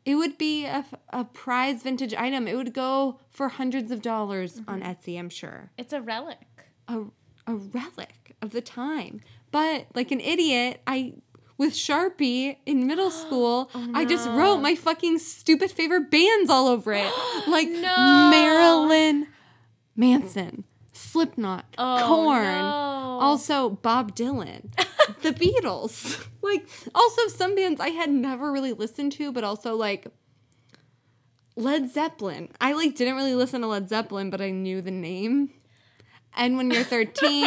It would be a, a prize vintage item. It would go for hundreds of dollars mm-hmm. on Etsy, I'm sure It's a relic. a, a relic of the time. But like an idiot, I with Sharpie in middle school, oh, I just wrote my fucking stupid favorite bands all over it. Like No. Marilyn Manson, Slipknot, Oh, Korn, no. also Bob Dylan, the Beatles. Like also some bands I had never really listened to, but also like Led Zeppelin. I like didn't really listen to Led Zeppelin, but I knew the name. And when you're 13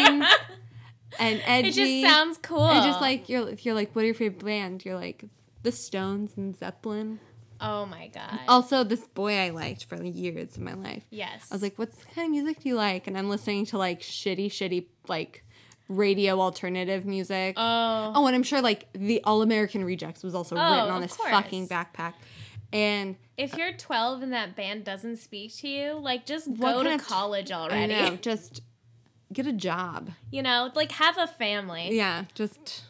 and edgy, It just sounds cool. and just like you're you're like, what are your favorite band? You're like the Stones and Zeppelin. Oh my god. Also, this boy I liked for years of my life. yes. I was like, what kind of music do you like? And I'm listening to like shitty, shitty like radio alternative music. Oh. Oh, and I'm sure like the All American Rejects was also Oh, written on this course. fucking backpack. And If you're 12 and that band doesn't speak to you, like just go to college I already. know, just get a job. You know, like have a family. Yeah, just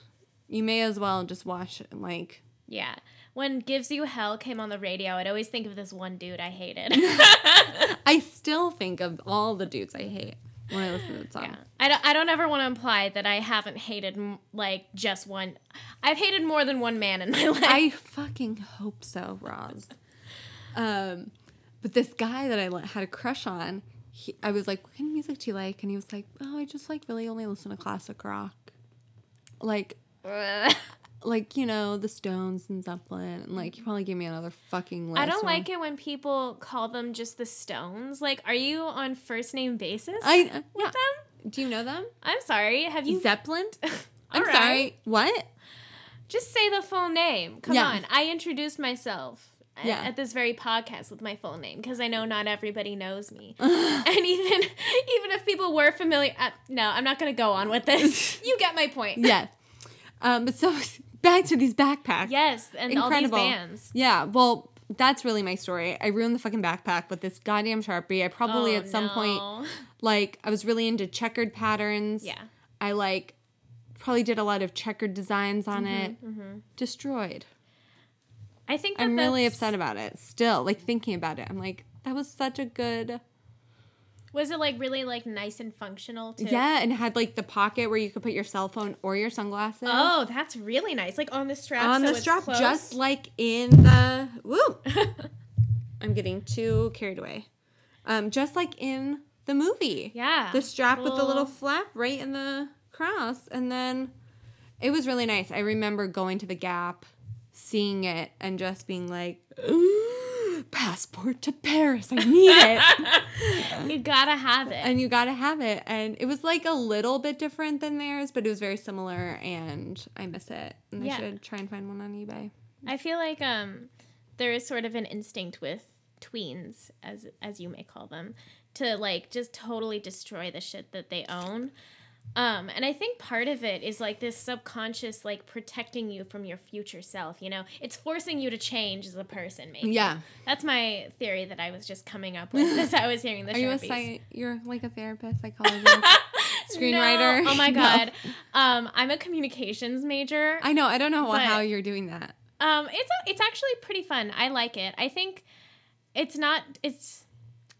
you may as well just watch like Yeah. When Gives You Hell came on the radio, I'd always think of this one dude I hated. I still think of all the dudes I hate when I listen to that song. yeah. I don't, I don't ever want to imply that I haven't hated like just one. I've hated more than one man in my life. I fucking hope so, Roz. Um, but this guy that I had a crush on, he, I was like, "What kind of music do you like?" And he was like, "Oh, I just like really only listen to classic rock, like like you know the Stones and Zeppelin." And like, you probably gave me another fucking list. I don't like it when people call them just the Stones. Like, are you on first name basis I with yeah. them? Do you know them? I'm sorry. Have you Zeppelin. I'm right. sorry. What? Just say the full name. Come Yeah. on. I introduced myself Yeah. at this very podcast with my full name because I know not everybody knows me. and even even if people were familiar, uh, no, I'm not going to go on with this. you get my point. yeah. Um, but so back to these backpacks. Yes, and Incredible. all these bands. Yeah, well, that's really my story. I ruined the fucking backpack with this goddamn Sharpie. I probably Oh, at some point, like, I was really into checkered patterns. Yeah. I, like, probably did a lot of checkered designs on Mm-hmm, it. Destroyed. I think that I'm really upset about it still. Like, thinking about it, I'm like, that was such a good. Was it like really like nice and functional too? Yeah, and had, like, the pocket where you could put your cell phone or your sunglasses. Oh, that's really nice. Like on the strap. on so the strap, close. just like in the. Woo! I'm getting too carried away. Um, just like in the movie. yeah. The strap with the little Little- flap right in the cross. And then it was really nice. I remember going to the Gap, seeing it, and just being like, passport to Paris. I need it. you gotta have it. and you gotta have it. And it was like a little bit different than theirs, but it was very similar. And I miss it. And Yeah. I should try and find one on eBay. I feel like um, there is sort of an instinct with tweens, as as you may call them, to like just totally destroy the shit that they own. Um, and I think part of it is like this subconscious, like protecting you from your future self. You know, it's forcing you to change as a person. Maybe. Yeah. That's my theory that I was just coming up with as I was hearing the Are you a psych- you're like a therapist, psychologist, screenwriter? No. Oh my No. god. Um, I'm a communications major. I know. I don't know But- how you're doing that. Um, it's it's actually pretty fun. I like it. I think it's not. It's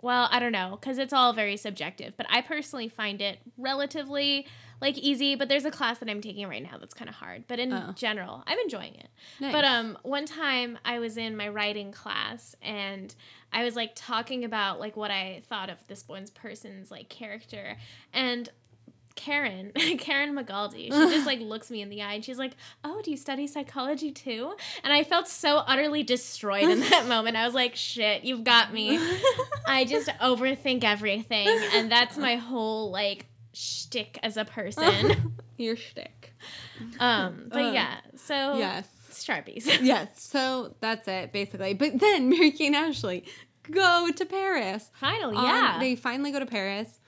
well, I don't know because it's all very subjective. But I personally find it relatively like easy. But there's a class that I'm taking right now that's kind of hard. But in Oh. general, I'm enjoying it. Nice. But um, one time I was in my writing class and I was like talking about like what I thought of this one person's like character and. Karen, Karen McGaldy, she just like looks me in the eye and she's like, "Oh, do you study psychology too?" And I felt so utterly destroyed in that moment. I was like, "Shit, you've got me." I just overthink everything, and that's my whole like shtick as a person. Your shtick. Um, but Uh, yeah, so Yes. Sharpies. yes. So that's it, basically. But then Mary Kate and Ashley go to Paris. Finally, on- yeah. they finally go to Paris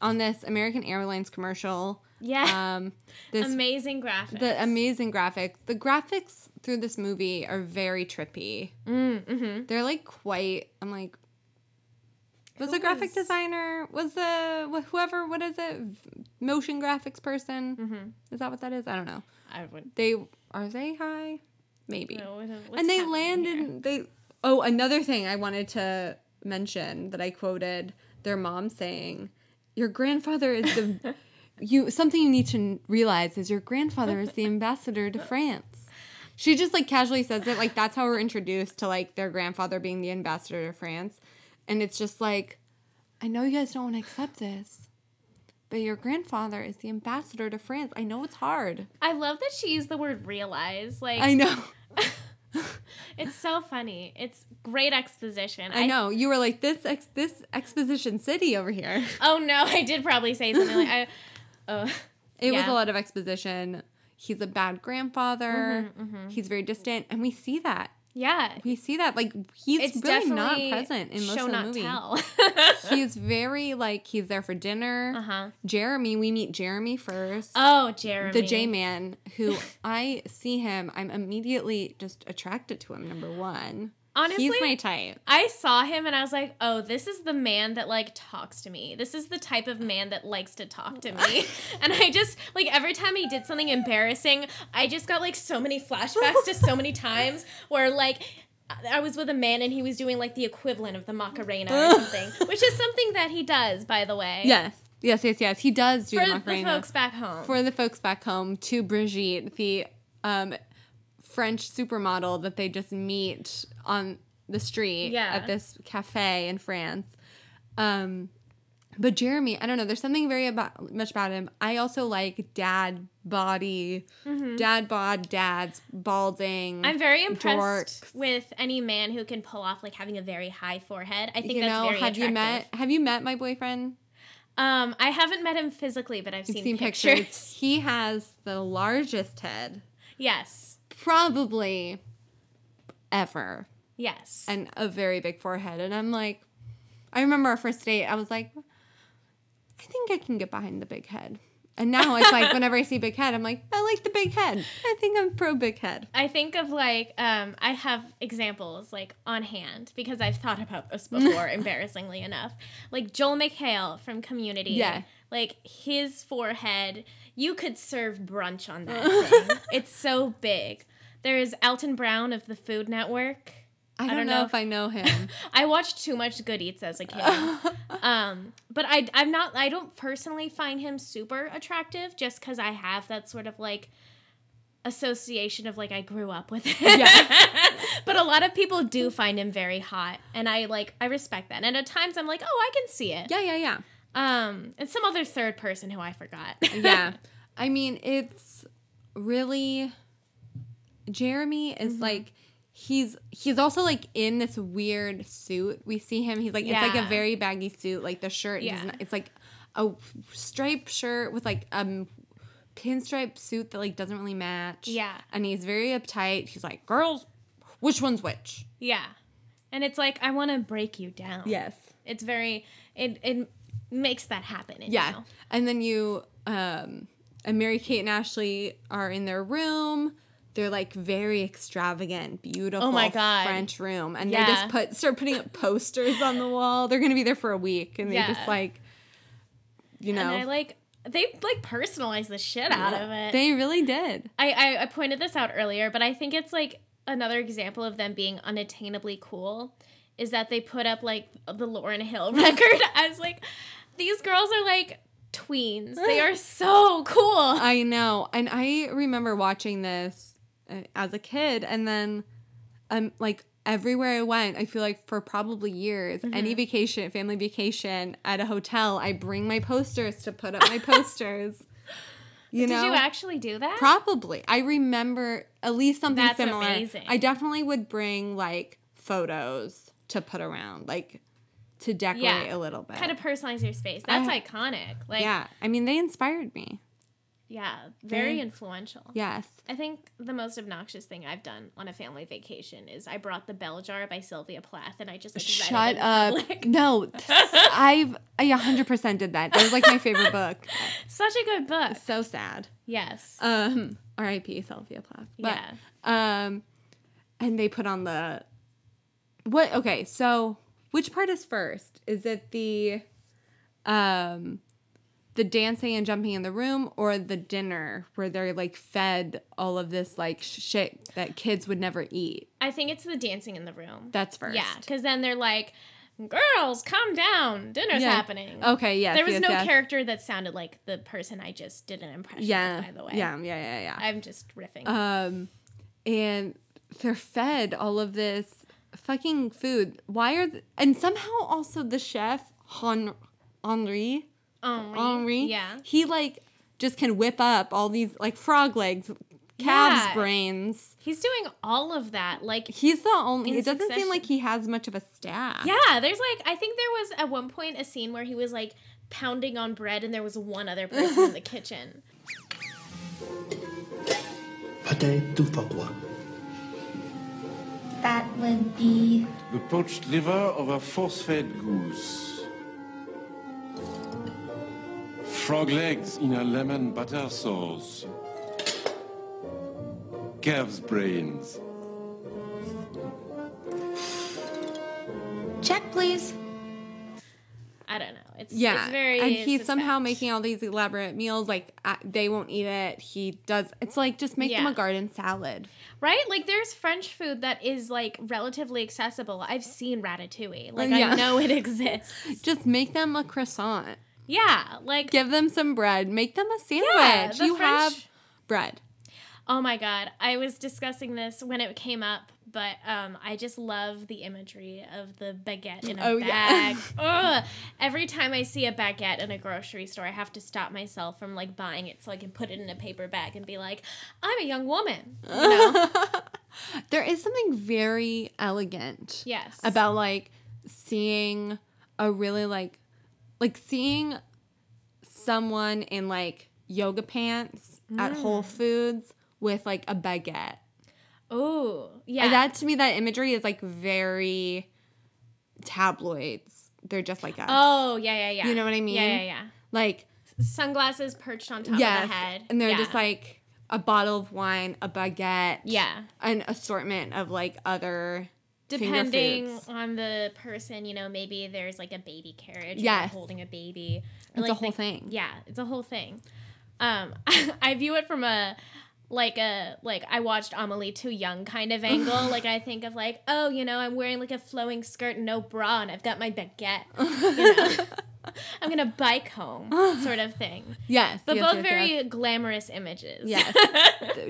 on this American Airlines commercial. yeah. Um, this Amazing graphics. the amazing graphics. The graphics through this movie are very trippy. Mm, hmm They're like quite. I'm like. Was Who the graphic was- designer was the wh- whoever what is it motion graphics person hmm is that what that is I don't know I would. they are they high maybe what's and they happening land here. in they oh another thing i wanted to mention that i quoted their mom saying your grandfather is the you something you need to realize is your grandfather is the ambassador to france. She just like casually says it like that's how we're introduced to like their grandfather being the ambassador to france. And it's just like i know you guys don't want to accept this but your grandfather is the ambassador to france. I know it's hard. I love that she used the word realize. Like, i know it's so funny. It's great exposition. I know you were like this ex- this exposition city over here. Oh no, I did probably say something like, I, oh, It was a lot of exposition. He's a bad grandfather. Mm-hmm, He's very distant, and we see that. Yeah. We see that like he's It's really not present in most of the not movie. tell. He's very like he's there for dinner. uh huh. Jeremy, we meet Jeremy first. Oh, Jeremy. the J man, who I see him, I'm immediately just attracted to him. Number one, Honestly, he's my type. I saw him and I was like, oh, this is the man that like talks to me. This is the type of man that likes to talk to me. and I just like every time he did something embarrassing, I just got like so many flashbacks to so many times where like I was with a man and he was doing like the equivalent of the Macarena or something, which is something that he does, by the way. Yes, yes, yes, yes. He does do For the Macarena. folks back home. for the folks back home to Brigitte, the um, French supermodel that they just meet on the street Yeah. at this cafe in France. Um, but Jeremy, I don't know. There's something very about much about him. I also like dad body, dad bod, dads balding. Mm-hmm. I'm very impressed dorks. with any man who can pull off like having a very high forehead. I think you that's know, very have attractive. you met? Have you met my boyfriend? Um, I haven't met him physically, but I've seen, seen pictures. pictures. He has the largest head yes, probably ever. Yes. and a very big forehead. And I'm like, I remember our first date, I was like, I think I can get behind the big head. And now it's like, whenever I see big head, I'm like, I like the big head. I think I'm pro big head. I think of like um, I have examples like on hand because I've thought about this before. embarrassingly enough, like Joel McHale from Community. Yeah. like his forehead, you could serve brunch on that thing. It's so big. There's Alton Brown of the Food Network. I don't, don't know, know if I know him. I watched too much Good Eats as a kid. um, but I I'm not I don't personally find him super attractive just because I have that sort of like association of like I grew up with it. Yeah. but a lot of people do find him very hot, and I like I respect that. And at times I'm like, oh, I can see it. yeah, yeah, yeah. Um, and some other third person who I forgot. Yeah. I mean, it's really Jeremy is Mm-hmm. like he's he's also like in this weird suit. We see him. He's like it's like a very baggy suit. Like the shirt, yeah. Yeah. it's like a striped shirt with like a pinstripe suit that like doesn't really match. Yeah. and he's very uptight. He's like, girls, which one's which? yeah, and it's like I want to break you down. Yes. it's very it it makes that happen. In Yeah. you. And then you um and Mary Kate and Ashley are in their room. They're like very extravagant, beautiful Oh my God. French room. And they just put start putting up posters on the wall. They're gonna be there for a week and they Yeah. just like you know And I like they like personalize the shit out of it. They really did. I, I I pointed this out earlier, but I think it's like another example of them being unattainably cool is that they put up like the Lauryn Hill record as like these girls are like tweens. They are so cool. I know. And I remember watching this uh, as a kid and then um like everywhere I went, I feel like for probably years, Mm-hmm. any vacation, family vacation at a hotel, I bring my posters to put up my posters. You Did know? you actually do that? Probably. I remember at least something That's similar. amazing. I definitely would bring like photos to put around, like to decorate Yeah. a little bit. kind of personalize your space. That's I- iconic. Like yeah. I mean, they inspired me. Yeah, very influential. Yes. I think the most obnoxious thing I've done on a family vacation is I brought the Bell Jar by Sylvia Plath and I just like Shut up. No, I've I 100% did that. That was like my favorite book. Such a good book. So sad. Yes. Um, R.I.P. Sylvia Plath. But, yeah. Um, and they put on the what? Okay, so which part is first? Is it the um the dancing and jumping in the room or the dinner where they're like fed all of this like shit that kids would never eat? I think it's the dancing in the room. That's first. Yeah, because then they're like, "Girls, calm down. Dinner's Yeah. happening." Okay. yeah. there was yes, no yes. character that sounded like the person I just did an impression Yeah. of. By the way, Yeah. Yeah. Yeah. Yeah. I'm just riffing. Um, and they're fed all of this fucking food. Why are th- and somehow also the chef Hen- Henri Henri, Henri Yeah. he like just can whip up all these like frog legs, calves Yeah. brains. He's doing all of that. Like, He's the only. It doesn't seem like he has much of a staff. yeah, there's like, I think there was at one point a scene where he was like pounding on bread and there was one other person in the kitchen. Pâté tout fardois. That would be The poached liver of a force-fed goose. Frog legs in a lemon butter sauce. Calf's brains. check, please. I don't know. It's Yeah, It's very and he's somehow making all these elaborate meals. Like uh, they won't eat it. He does. It's like just make them a garden salad. right. Like there's French food that is like relatively accessible. I've seen Ratatouille. Like Yeah. I know it exists. Just make them a croissant. Yeah. Like Give them some bread. Make them a sandwich. yeah, you have bread. Oh my god, I was discussing this when it came up, but um, I just love the imagery of the baguette in a Oh, yeah. bag. Ugh. Every time I see a baguette in a grocery store, I have to stop myself from like buying it so I can put it in a paper bag and be like, "I'm a young woman." You know? There is something very elegant yes. about like seeing a really like like seeing someone in like yoga pants at mm. Whole Foods with like a baguette. Oh, yeah. And that to me that imagery is like very tabloids. They're just like us. oh, yeah, yeah, yeah. You know what I mean? Yeah, yeah, yeah. Like Sunglasses perched on top yes. of the head. And they're Yeah. just like a bottle of wine, a baguette, Yeah. an assortment of like other depending on the person, you know, maybe there's like a baby carriage. Yes. Holding a baby. It's a whole the- thing. Yeah, it's a whole thing. Um, I view it from a like a like I watched Amelie too young kind of angle. like I think of like, oh, you know, I'm wearing like a flowing skirt and no bra, and I've got my baguette. You know, I'm gonna bike home, sort of thing. Yes. But yes, both yes, very yes. glamorous images. Yes.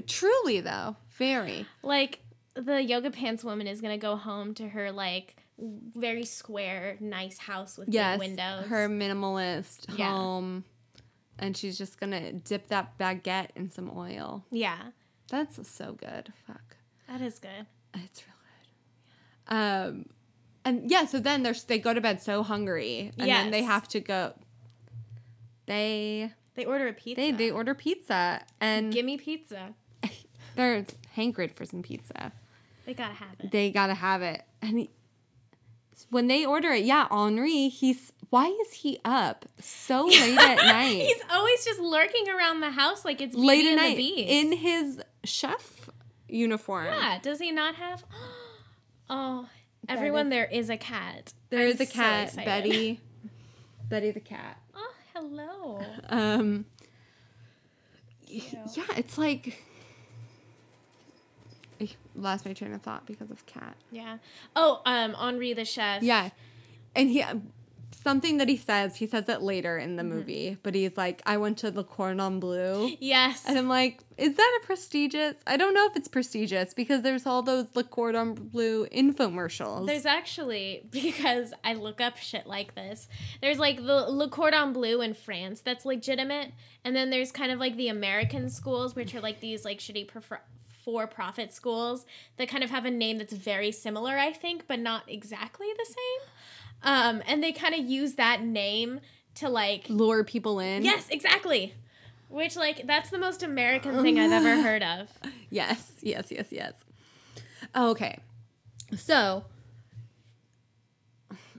Truly though, very. like the yoga pants woman is gonna go home to her like very square, nice house with Yes. big windows. Her minimalist Yeah. home. And she's just gonna dip that baguette in some oil. yeah, That's so good. Fuck. that is good. It's real good. Um and yeah, so then there's they go to bed so hungry. And then they have to go they They order a pizza. they they order pizza and Give me pizza. they're hankered for some pizza. They gotta have it. They gotta have it. And he, when they order it, yeah, Henri, he's why is he up so late at night? He's always just lurking around the house like it's late at night in his chef uniform. yeah, does he not have? Oh, everyone, there is a cat. There I'm is a cat, excited. Betty. Betty the cat. Oh, hello. Um yeah, it's like I lost my train of thought because of cat. Yeah. Oh, um, Henri the chef. Yeah. And he something that he says, he says it later in the movie, but he's like, I went to the Cordon Bleu. Yes. And I'm like, is that a prestigious? I don't know if it's prestigious because there's all those Le Cordon Bleu infomercials. There's actually because I look up shit like this. There's like the Le Cordon Bleu in France that's legitimate, and then there's kind of like the American schools, which are like these like shitty prefer- for-profit schools that kind of have a name that's very similar, I think, but not exactly the same. Um, and they kind of use that name to like lure people in. yes, exactly. Which like that's the most American thing I've ever heard of. Yes, yes, yes, yes. Okay. So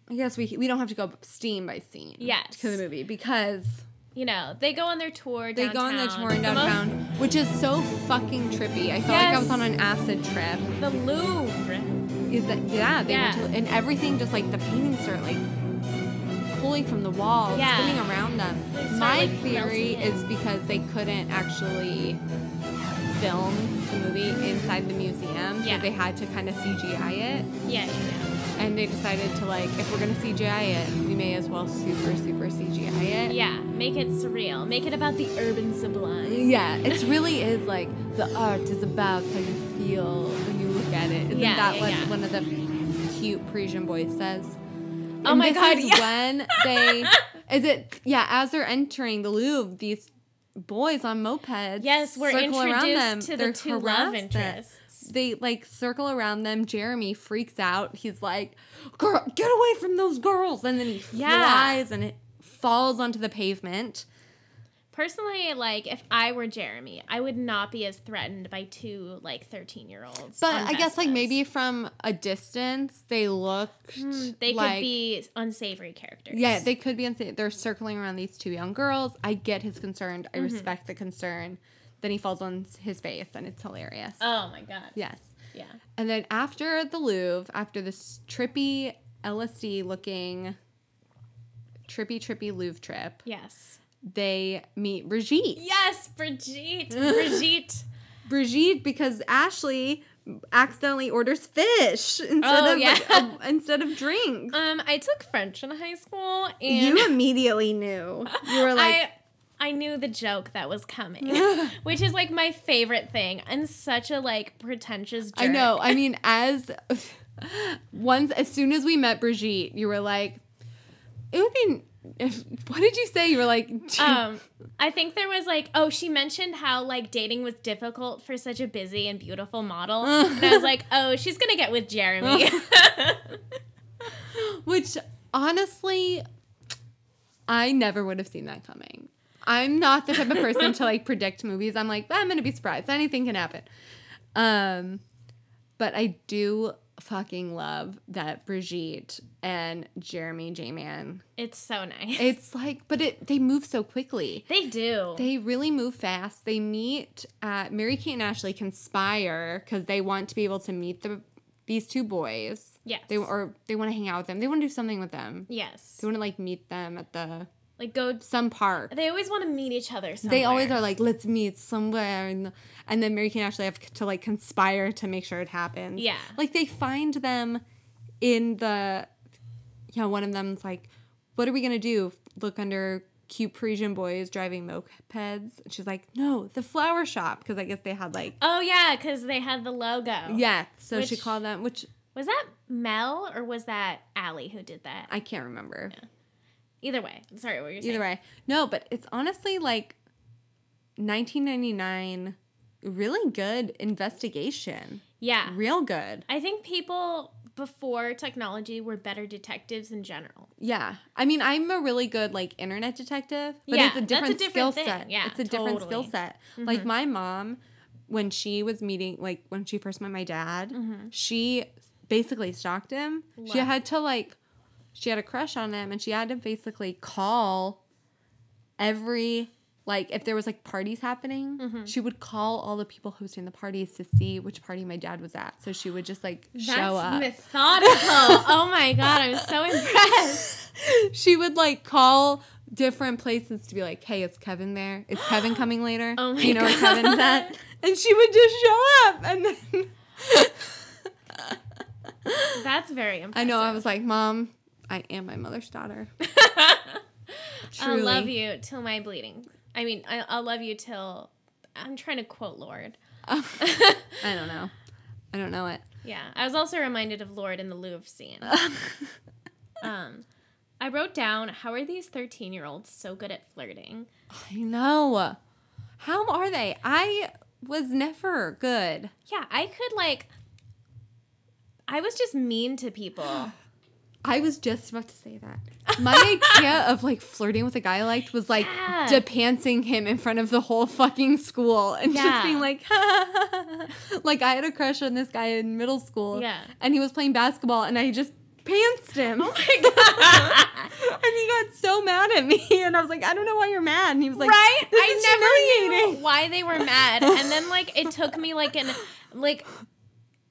I guess we we don't have to go scene by scene Yes. to the movie because You know, they go on their tour. they go on their tour in downtown, which is so fucking trippy. I felt like I was on an acid trip. The Louvre. Is that yeah? They Yeah. went to and everything just like the paintings start like pulling from the walls, Yeah. spinning around them. Start, My like, theory is because they couldn't actually film the movie inside the museum, Yeah. so they had to kind of CGI it. Yeah, yeah. And they decided to like, if we're gonna CGI it, we may as well super super CGI it. Yeah, make it surreal. Make it about the urban sublime. Yeah, it really is like the art is about how you feel when you look at it. Isn't Yeah, that yeah, what yeah. one of the cute Parisian boys says? Oh And my God, yeah. when they is it? Yeah, as they're entering the Louvre, these boys on mopeds. Yes, we're circle around introduced them. to the They're two love interests. They like circle around them. Jeremy freaks out. He's like, "Girl, get away from those girls!" And then he Yeah. flies and it falls onto the pavement. Personally, like if I were Jeremy, I would not be as threatened by two like thirteen year olds. But I guess like maybe from a distance they look Hmm, they like, could be unsavory characters. Yeah, they could be unsavory. They're circling around these two young girls. I get his concern. I Mm-hmm. respect the concern. Then he falls on his face and it's hilarious. Oh my god. yes. Yeah. And then after the Louvre, after this trippy LSD looking trippy trippy Louvre trip, Yes. they meet Brigitte. Yes, Brigitte. Brigitte. Brigitte because Ashley accidentally orders fish instead Oh, of yeah. uh, instead of drinks. Um, I took French in high school, and you immediately knew. You were like, I I knew the joke that was coming, which is like my favorite thing. I'm such a like pretentious. Jerk. I know. I mean, as once as soon as we met Brigitte, you were like, it would be. If, what did you say? You were like, um, I think there was like, oh, she mentioned how like dating was difficult for such a busy and beautiful model, and I was like, oh, she's gonna get with Jeremy. which honestly, I never would have seen that coming. I'm not the type of person to like predict movies. I'm like, I'm gonna be surprised. Anything can happen. Um, but I do fucking love that Brigitte and Jeremy J Man. it's so nice. It's like, but it they move so quickly. they do. They really move fast. They meet at Mary Kate and Ashley conspire because they want to be able to meet the these two boys. yes. They or they want to hang out with them. They want to do something with them. yes. They want to like meet them at the Like go. some park. They always want to meet each other. Somewhere. They always are like, let's meet somewhere, and, and then Mary Kate and Ashley have to like conspire to make sure it happens. Yeah. like they find them in the, yeah. One of them's like, "What are we gonna do? Look under cute Parisian boys driving mopeds?" She's like, "No, the flower shop," because I guess they had like, Oh yeah, because they had the logo. yeah. So she called them, which Was that Mel or was that Allie who did that? I can't remember. Either way. Sorry, what you saying? Either way, no, but it's honestly like 1999, really good investigation, Yeah. real good. I think people before technology were better detectives in general. Yeah, I mean, I'm a really good like internet detective, but Yeah, it's a that's a different, different skill thing. set. Yeah, it's a different skill totally. Mm-hmm. set. Like my mom, when she was meeting, like when she first met my dad, she basically stalked him. She Mm-hmm. Had to like, she had a crush on him, and she had to basically call every like if there was like parties happening, Mm-hmm. she would call all the people hosting the parties to see which party my dad was at. So she would just like That's show up. methodical. oh my god, I'm so impressed. she would like call different places to be like, "Hey, is Kevin there? Is Kevin coming later? Oh my you know where Kevin's at?" And she would just show up, and then That's very impressive. I know. I was like, Mom, I am my mother's daughter. I'll love you till my bleeding. I mean, I, I'll love you till. I'm trying to quote Lorde. I don't know. I don't know it. Yeah, I was also reminded of Lorde in the Louvre scene. um, I wrote down, how are these 13 year olds so good at flirting? I know. How are they? I was never good. Yeah, I could like. I was just mean to people. I was just about to say that. My idea of like flirting with a guy I liked was like Yeah. depancing him in front of the whole fucking school and Yeah. just being like, like I had a crush on this guy in middle school. Yeah. And he was playing basketball and I just pantsed him. Oh my god! and he got so mad at me and I was like, I don't know why you're mad. And he was like, right? This I is never knew why they were mad, and then like it took me like an like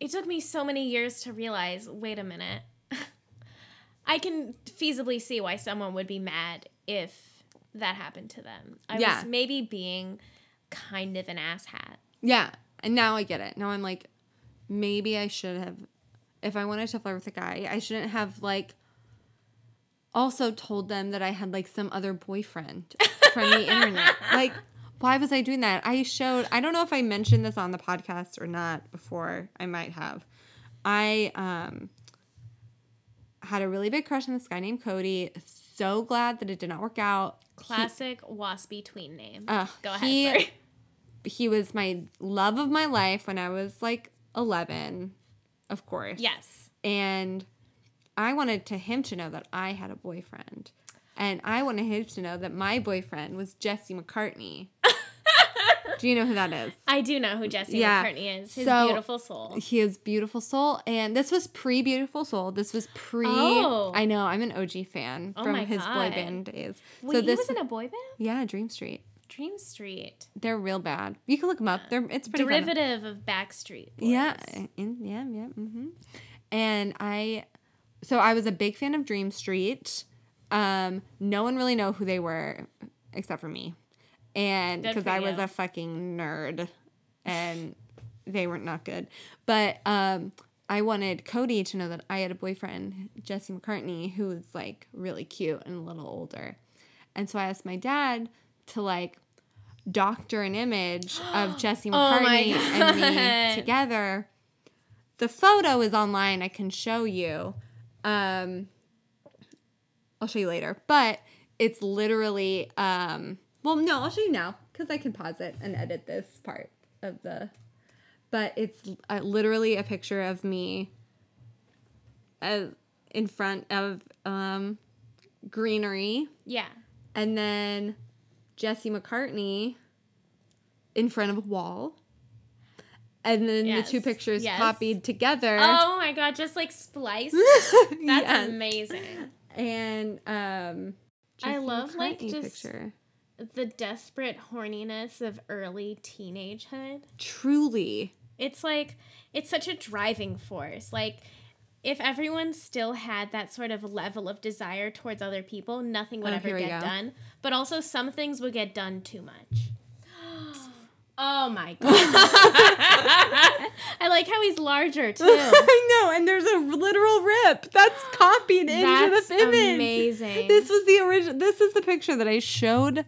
it took me so many years to realize. Wait a minute, I can feasibly see why someone would be mad if that happened to them. I Yeah. was maybe being kind of an asshat. Yeah. And now I get it. Now I'm like, maybe I should have, if I wanted to flirt with a guy, I shouldn't have like also told them that I had like some other boyfriend from the internet. Like, why was I doing that? I showed, I don't know if I mentioned this on the podcast or not before. I might have. I um had a really big crush on this guy named Cody. So glad that it did not work out. He- Classic waspy tween name. Uh, Go ahead. he- sorry. he was my love of my life when I was like 11, of course. Yes. And I wanted to him to know that I had a boyfriend. And I wanted him to know that my boyfriend was Jesse McCartney. Do you know who that is? I do know who Jesse Yeah. McCartney is. His So- beautiful soul. He is Beautiful Soul. And this was pre Beautiful Soul. This was pre. Oh. I know, I'm an OG fan Oh from his boy band days. Wait, so he this was in a boy band? Yeah, Dream Street. Dream Street. They're real bad. You can look them up. They're it's pretty fun. Derivative of Backstreet Boys. Yeah, in, yeah, yeah. hmm And I, so I was a big fan of Dream Street. Um, no one really know who they were except for me, and because I was you. a fucking nerd, and they weren't not good. But um, I wanted Cody to know that I had a boyfriend, Jesse McCartney, who was like really cute and a little older, and so I asked my dad to like doctor an image of Jesse Oh McCartney and me together. The photo is online. I can show you. Um, I'll show you later. But it's literally, um, well, no, I'll show you now because I can pause it and edit this part of the. But it's uh, literally a picture of me uh, in front of um, greenery Yeah. and then Jesse McCartney in front of a wall. And then Yes, the two pictures yes. copied together. Oh my god, just like spliced. That's Yes. amazing. And um I Jesse love, like, McCartney just- picture. The desperate horniness of early teenagehood. Truly. It's like it's such a driving force. Like if everyone still had that sort of level of desire towards other people, nothing would Oh, ever get done. But also some things would get done too much. Oh my god. I like how he's larger too. I know, and there's a literal rip that's copied into That's the image. amazing. This was the original. This is the picture that I showed,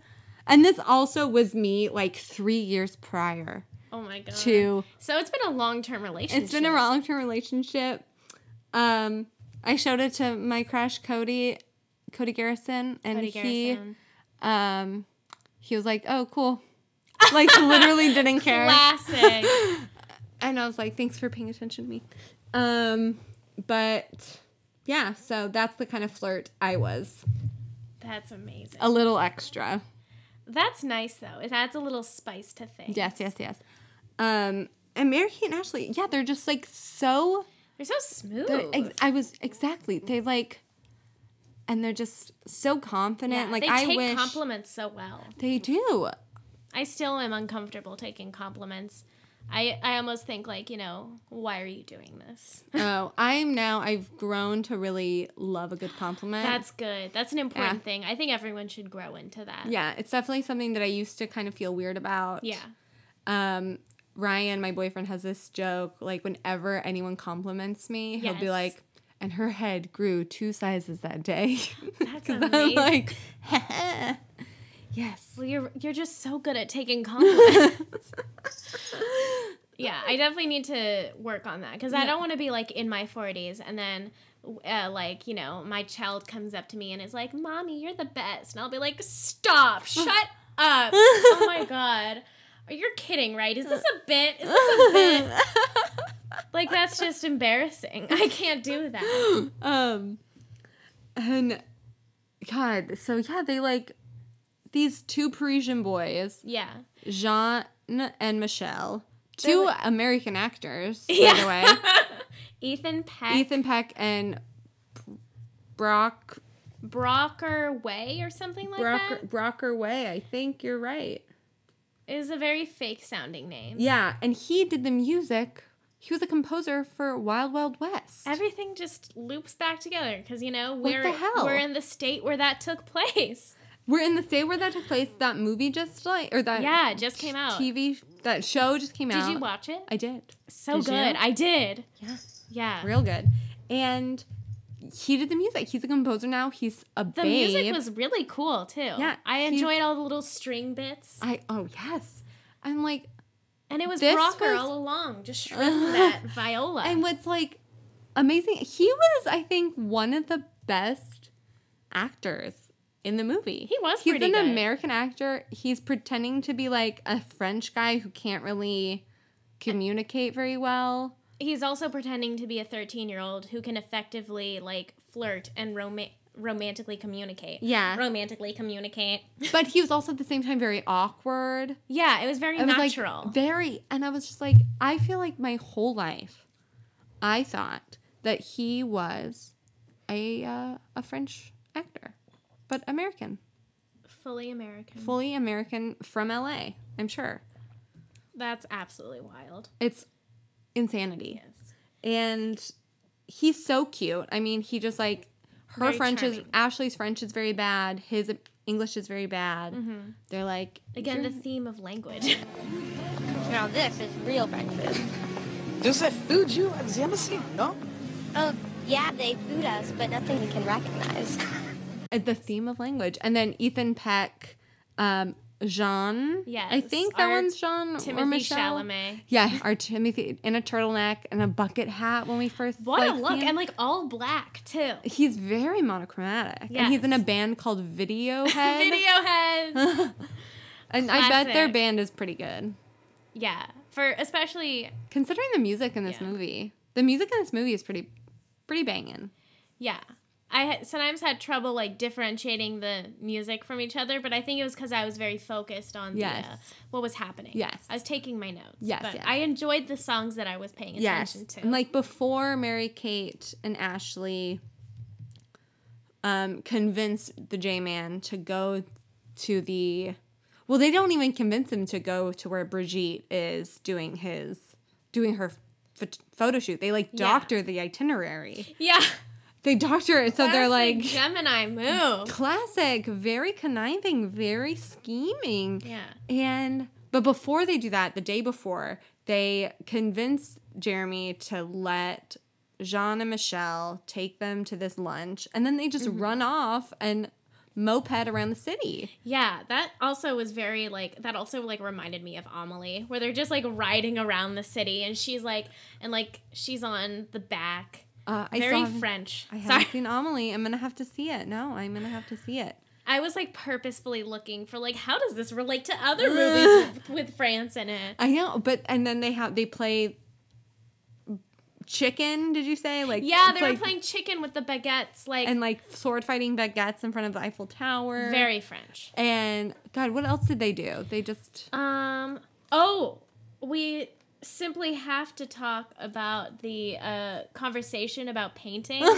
and this also was me like three years prior oh my god. to So it's been a long term relationship. It's been a long term relationship. Um, I showed it to my crush Cody, Cody Garrison, and Cody he, Garrison. um, he was like, "Oh, cool," like literally didn't care. Classic. And I was like, "Thanks for paying attention to me." Um, but yeah, so that's the kind of flirt I was. That's amazing. A little extra. That's nice though. It adds a little spice to things. Yes, yes, yes. Um, and Mary Kate and Ashley, yeah, they're just like so They're so smooth. They're ex- I was exactly. They like, and they're just so confident. Yeah, like they I take wish compliments so well. they do. I still am uncomfortable taking compliments. I I almost think like, you know, why are you doing this? oh, I'm now. I've grown to really love a good compliment. That's good. That's an important Yeah. thing. I think everyone should grow into that. yeah. It's definitely something that I used to kind of feel weird about. Yeah. Um, Ryan, my boyfriend, has this joke. Like whenever anyone compliments me, he'll be like, "And her head grew two sizes that day." That's 'Cause I'm amazing. like, yes. Well, you're you're just so good at taking compliments. yeah, I definitely need to work on that because I don't want to be like in my 40s and then uh, like you know my child comes up to me and is like, "Mommy, you're the best," and I'll be like, "Stop! Shut up! oh my god." Are you kidding, right? Is this a bit? Is this a bit? Like that's just embarrassing. I can't do that. um, and God, so yeah, they like these two Parisian boys, Yeah. Jean and Michelle, two like- American actors, by Yeah. the way. Ethan Peck, Ethan Peck and Brock Brocker Way or something like Brocker, that Brocker Way. I think you're right. It is a very fake sounding name. Yeah, and he did the music. He was a composer for Wild Wild West. Everything just loops back together because you know we're we're in the state where that took place. We're in the state where that took place. That movie just like, or that Yeah, it just came out. TV that show just came out. Did you watch it? I did. so did you? good. I did. Yeah. Yeah. real good. And he did the music. He's a composer now. He's a The babe. music was really cool too. Yeah, I enjoyed all the little string bits, I oh yes. I'm like, and it was was- all along, just shredding that viola. and what's like amazing? He was, I think, one of the best actors in the movie. He was He's an good. American actor. He's pretending to be like a French guy who can't really communicate very well. He's also pretending to be a 13 year old who can effectively like flirt and rom- romantically communicate. Yeah. Romantically communicate. But he was also at the same time very awkward. Yeah, it was very It was natural. like very, and I was just like, I feel like my whole life, I thought that he was a uh, a French actor, but American, Fully American. fully American from LA. I'm sure That's absolutely wild. it's insanity, Yes. and he's so cute. I mean, he just like her Very French is. Ashley's French is very bad. His English is very bad. Mm-hmm. They're like Again, the theme of language. Now this is real French food. Does that food you at the embassy? No? Oh, yeah, they food us, but nothing we can recognize. Uh, the theme of language. And then Ethan Peck, um, Jean. I think that one's Jean or Michelle. Chalamet. Yeah, our Timothy in a turtleneck and a bucket hat when we first. What like, a look. And like all black too. he's very monochromatic. And he's in a band called Video Head. Video heads. and I bet their band is pretty good. yeah. For especially Considering the music in this Yeah. movie. The music in this movie is pretty pretty banging. yeah. I sometimes had trouble like differentiating the music from each other, but I think it was because I was very focused on Yes. the, uh, what was happening. Yes. I was taking my notes. Yes, but yes. I enjoyed the songs that I was paying Yes. attention to. And like before Mary Kate and Ashley um convinced the J Man to go to the well, they don't even convince him to go to where Brigitte is doing his doing her ph- photo shoot. They like Yeah. doctor the itinerary. yeah. They doctor it so they're like Gemini move. classic, very conniving, very scheming. Yeah. And but before they do that, the day before, they convince Jeremy to let Jean and Michelle take them to this lunch, and then they just Mm-hmm. run off and moped around the city. Yeah, that also was very like that also like reminded me of Amelie, where they're just like riding around the city and she's like and like she's on the back. Uh, I very haven't- French. I Sorry. haven't seen Amelie. I'm gonna have to see it. No, I'm gonna have to see it. I was like purposefully looking for like how does this relate to other movies with, with France in it? I know, but and then they have they play chicken. Did you say like Yeah, they were playing chicken with the baguettes, like and like sword fighting baguettes in front of the Eiffel Tower. very French. And God, what else did they do? They just Um. Oh, we simply have to talk about the uh, conversation about painting.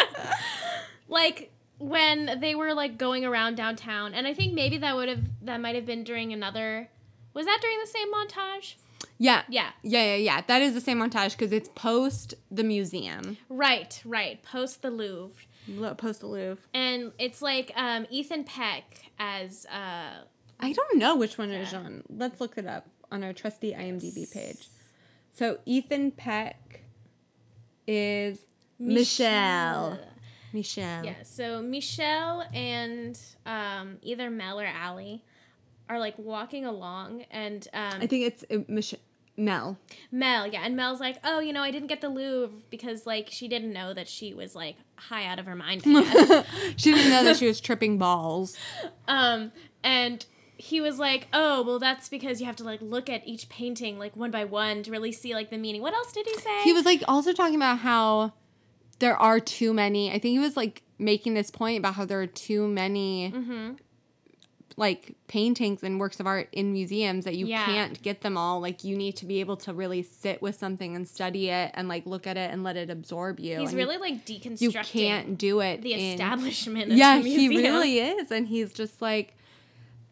like when they were like going around downtown, and I think maybe that would have that might have been during another. Was that during the same montage? yeah, Yeah. yeah, yeah, yeah. That is the same montage because it's post the museum, Right, right. Post the Louvre. Lo- post the Louvre. And it's like um, Ethan Peck as uh, I don't know which one is Jean. Let's look it up. On our trusty IMDb page. So Ethan Peck is Michelle. Michelle. Yeah, so Michelle and um, either Mel or Allie are like walking along, and um, I think it's uh, Michelle. Mel. Mel, yeah, and Mel's like, oh, you know, I didn't get the Louvre because like she didn't know that she was like high out of her mind. She didn't know that she was tripping balls. um, and he was like, oh, well, that's because you have to like look at each painting like one by one to really see like the meaning. What else did he say? He was like also talking about how there are too many. I think he was like making this point about how there are too many Mm-hmm. like paintings and works of art in museums that you Yeah. can't get them all. Like you need to be able to really sit with something and study it and like look at it and let it absorb you. He's And really like deconstructing you can't do it. the in- establishment. Of yeah, the he really is, and he's just like.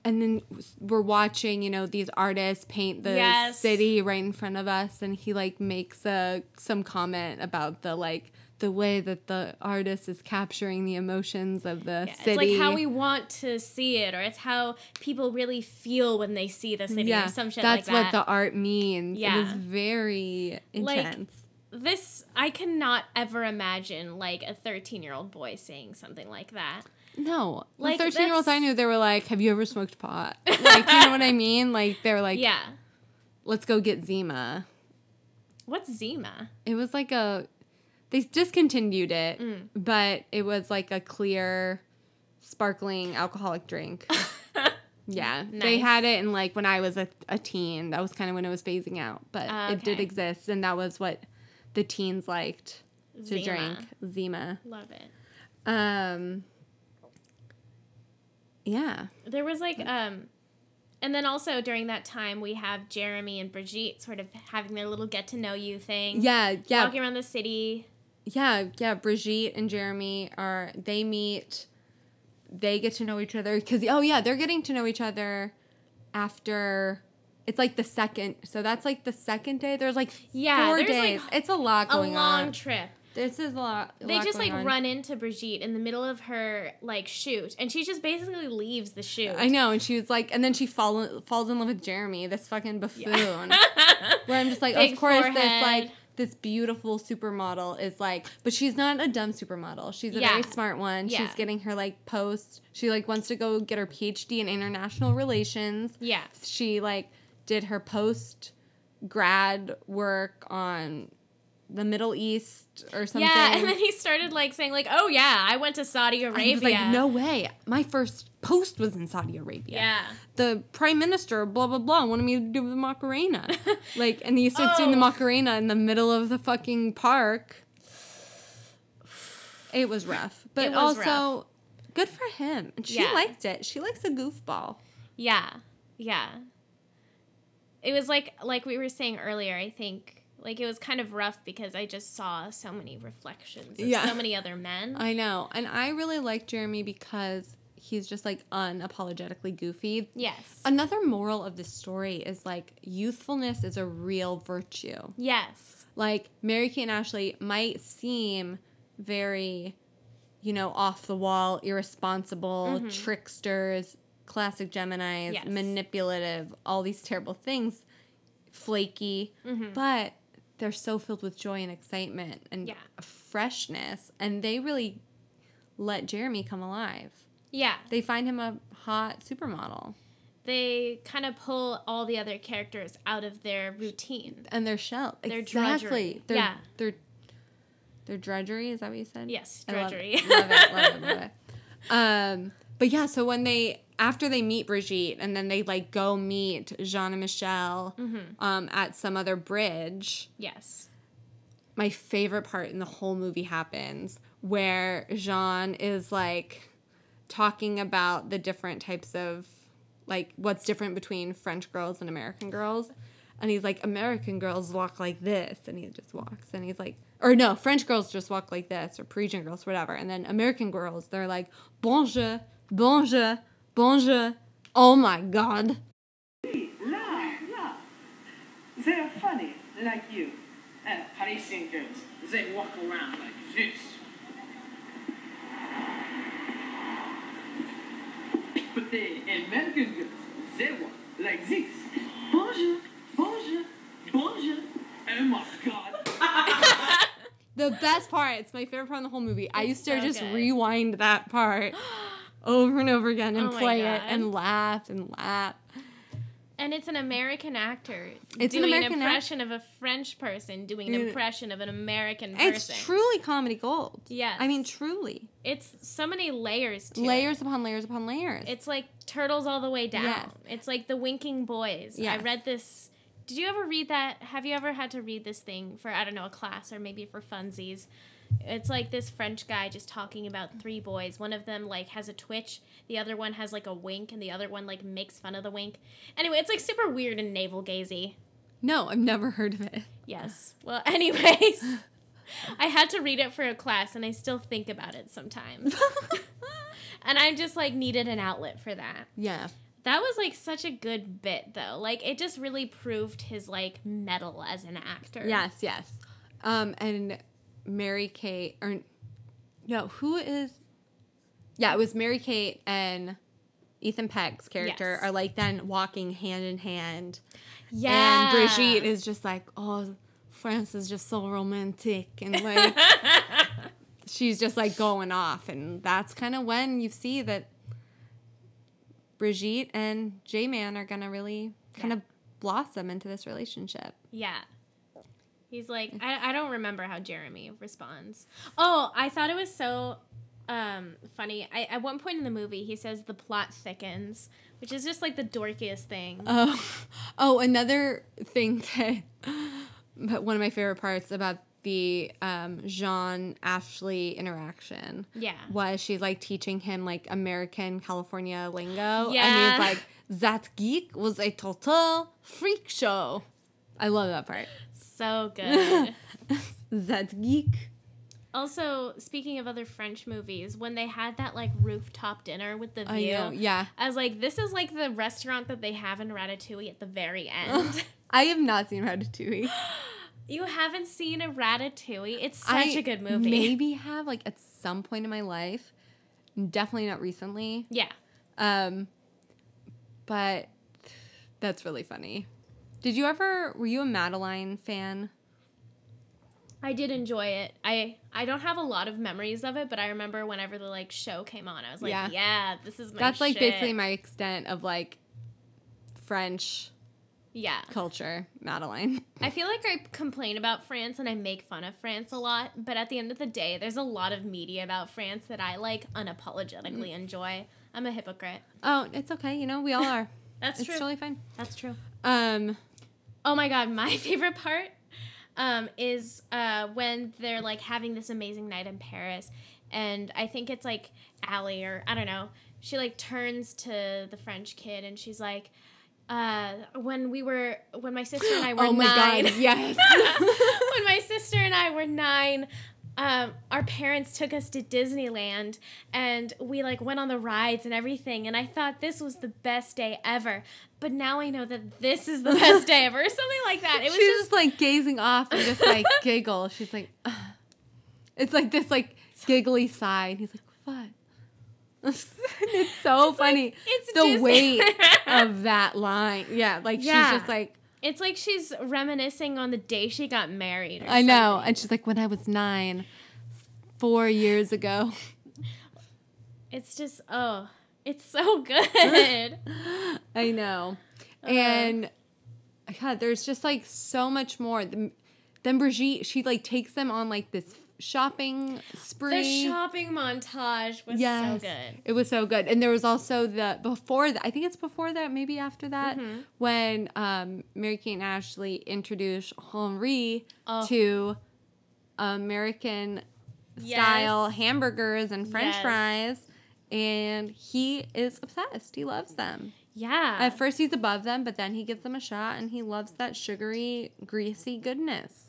And then we're watching, you know, these artists paint the Yes. city right in front of us, and he like makes a some comment about the like the way that the artist is capturing the emotions of the Yeah, city. It's like how we want to see it, or it's how people really feel when they see the city, or some shit that's like that. what the art means. it was Yeah. very Like, intense. this I cannot ever imagine like a 13 year old boy saying something like that. No, like, the thirteen year olds I knew, they were like, "Have you ever smoked pot?" Like, you know what I mean? Like, they were like, yeah. let's go get Zima." What's Zima? It was like a they discontinued it, Mm. but it was like a clear sparkling alcoholic drink. yeah. They had it in like when I was a, a teen. That was kind of when it was phasing out, but it did exist and that was what the teens liked to Zima. drink. Zima. Love it. Um Yeah. There was like um and then also during that time we have Jeremy and Brigitte sort of having their little get to know you thing. Yeah, yeah. Walking around the city. Yeah, yeah. Brigitte and Jeremy are they meet, they get to know each other because oh yeah, they're getting to know each other after. It's like the second, so that's like the second day. There's like Yeah, four there's, like, days. it's a lot A going long on. trip. This is a lot. a They lot just like on. run into Brigitte in the middle of her like shoot and she just basically leaves the shoot. I know, and she was like, and then she fall, falls in love with Jeremy, this fucking buffoon. Where I'm just like, Big of course, this like this beautiful supermodel is like, but she's not a dumb supermodel. She's a very smart one. Yeah. She's getting her like post. She like wants to go get her PhD in international relations. Yeah. She like did her post grad work on the Middle East or something. Yeah, and then he started like saying like, "Oh yeah, I went to Saudi Arabia." was like, no way. My first post was in Saudi Arabia. Yeah. the prime minister, blah blah blah, wanted me to do the Macarena. like, and he starts doing the Oh. Macarena in the middle of the fucking park. It was rough, but was also rough. good for him. And she Yeah. liked it. She likes a goofball. Yeah. Yeah. It was like like we were saying earlier, I think like it was kind of rough because I just saw so many reflections of Yeah. so many other men. I know, and I really like Jeremy because he's just like unapologetically goofy. yes. Another moral of this story is like youthfulness is a real virtue. yes. like Mary Kate and Ashley might seem very, you know, off the wall, irresponsible, tricksters, classic Geminis, Mm-hmm. Yes. manipulative, all these terrible things, flaky, Mm-hmm. but they're so filled with joy and excitement and Yeah. freshness, and they really let Jeremy come alive. Yeah. They find him a hot supermodel. They kind of pull all the other characters out of their routine. and their shell. Their exactly. drudgery. Their, Yeah. Their their drudgery. Is that what you said? Yes, I love drudgery. it. Love it. Love it. Love it. Um, but yeah, so when they after they meet Brigitte and then they like go meet Jean and Michelle Mm-hmm. um, at some other bridge. Yes. My favorite part in the whole movie happens where Jean is like talking about the different types of like what's different between French girls and American girls. And he's like, American girls walk like this. And he just walks. And he's like, or no, French girls just walk like this, or Parisian girls, whatever. And then American girls, they're like, bonjour, Bonjour, bonjour. Oh my god. La, la. They are funny, like you. Uh, Parisian girls, they walk around like this. But the American girls, they walk like this. Bonjour, bonjour, bonjour. Oh my god. the best part, it's my favorite part in the whole movie. It's I used to so just good. rewind that part. over and over again and Oh play it and laugh and laugh. And it's an American actor It's an doing American an act- impression of a French person doing an mm. impression of an American person. It's truly comedy gold. Yes. I mean, truly. It's so many layers Layers it. upon layers upon layers. It's like turtles all the way down. Yes. It's like the winking boys. I read this. Did you ever read that? Have you ever had to read this thing for I don't know a class or maybe for funsies? It's like this French guy just talking about three boys. One of them like has a twitch, the other one has like a wink, and the other one like makes fun of the wink. Anyway, it's like super weird and navel gazy. no, I've never heard of it. Yes. Well, anyways, I had to read it for a class, and I still think about it sometimes. and I just like needed an outlet for that. yeah. That was like such a good bit though. Like it just really proved his like metal as an actor. Yes, yes. Um, and Mary Kate, or no, who is? Yeah, it was Mary Kate and Ethan Peck's character Yes. are like then walking hand in hand, Yeah. and Brigitte is just like, oh, France is just so romantic, and like she's just like going off, and that's kind of when you see that Brigitte and J Man are gonna really kind Yeah. of blossom into this relationship. Yeah. He's like I, I don't remember how Jeremy responds. Oh, I thought it was so um funny. I at one point in the movie he says the plot thickens, which is just like the dorkiest thing. Oh, oh, another thing that, but one of my favorite parts about the um, Jean Ashley interaction Yeah. was she's like teaching him like American California lingo, Yeah. and he's like, "That geek was a total freak show." I love that part. So good. That geek. also, speaking of other French movies, when they had that like rooftop dinner with the view, I know. Yeah, I was like, this is like the restaurant that they have in Ratatouille at the very end. I have not seen Ratatouille. you haven't seen a Ratatouille? It's such I a good movie. Maybe have like at some point in my life, definitely not recently. Yeah. Um, but that's really funny. Did you ever? Were you a Madeline fan? I did enjoy it. I I don't have a lot of memories of it, but I remember whenever the like show came on, I was like, Yeah. yeah, this is my That's like basically my extent of like French Yeah. culture. Madeline. I feel like I complain about France and I make fun of France a lot, but at the end of the day, there's a lot of media about France that I like unapologetically enjoy. I'm a hypocrite. Oh, it's okay. You know, we all are. That's it's true. totally fine. That's true. Um, Oh my god, my favorite part um, is uh, when they're like having this amazing night in Paris, and I think it's like Allie or I don't know. She like turns to the French kid and she's like, uh, "When we were, when my sister and I were oh my nine, god, yes. when my sister and I were nine." Um, our parents took us to Disneyland and we like went on the rides and everything and I thought this was the best day ever but now I know that this is the best day ever or something like that it was She's just just like gazing off and just like giggle. She's like, "Ugh." it's like this like giggly sigh. And he's like, what? it's so funny. it's the Disney. weight of that line. Yeah, like Yeah. she's just like, it's like she's reminiscing on the day she got married or I know. And she's like, when I was nine, four years ago. it's just oh it's so good I know. Uh-huh. and God, there's just like so much more. The- Then Brigitte, she like takes them on like this shopping spree. the shopping montage was Yes. so good It was so good. And there was also the before that I think it's before that, maybe after that, Mm-hmm. when um Mary Kate and Ashley introduced Henri Oh. to American style Yes. hamburgers and French Yes. fries. And he is obsessed. He loves them. yeah At first he's above them, but then he gives them a shot and he loves that sugary, greasy goodness.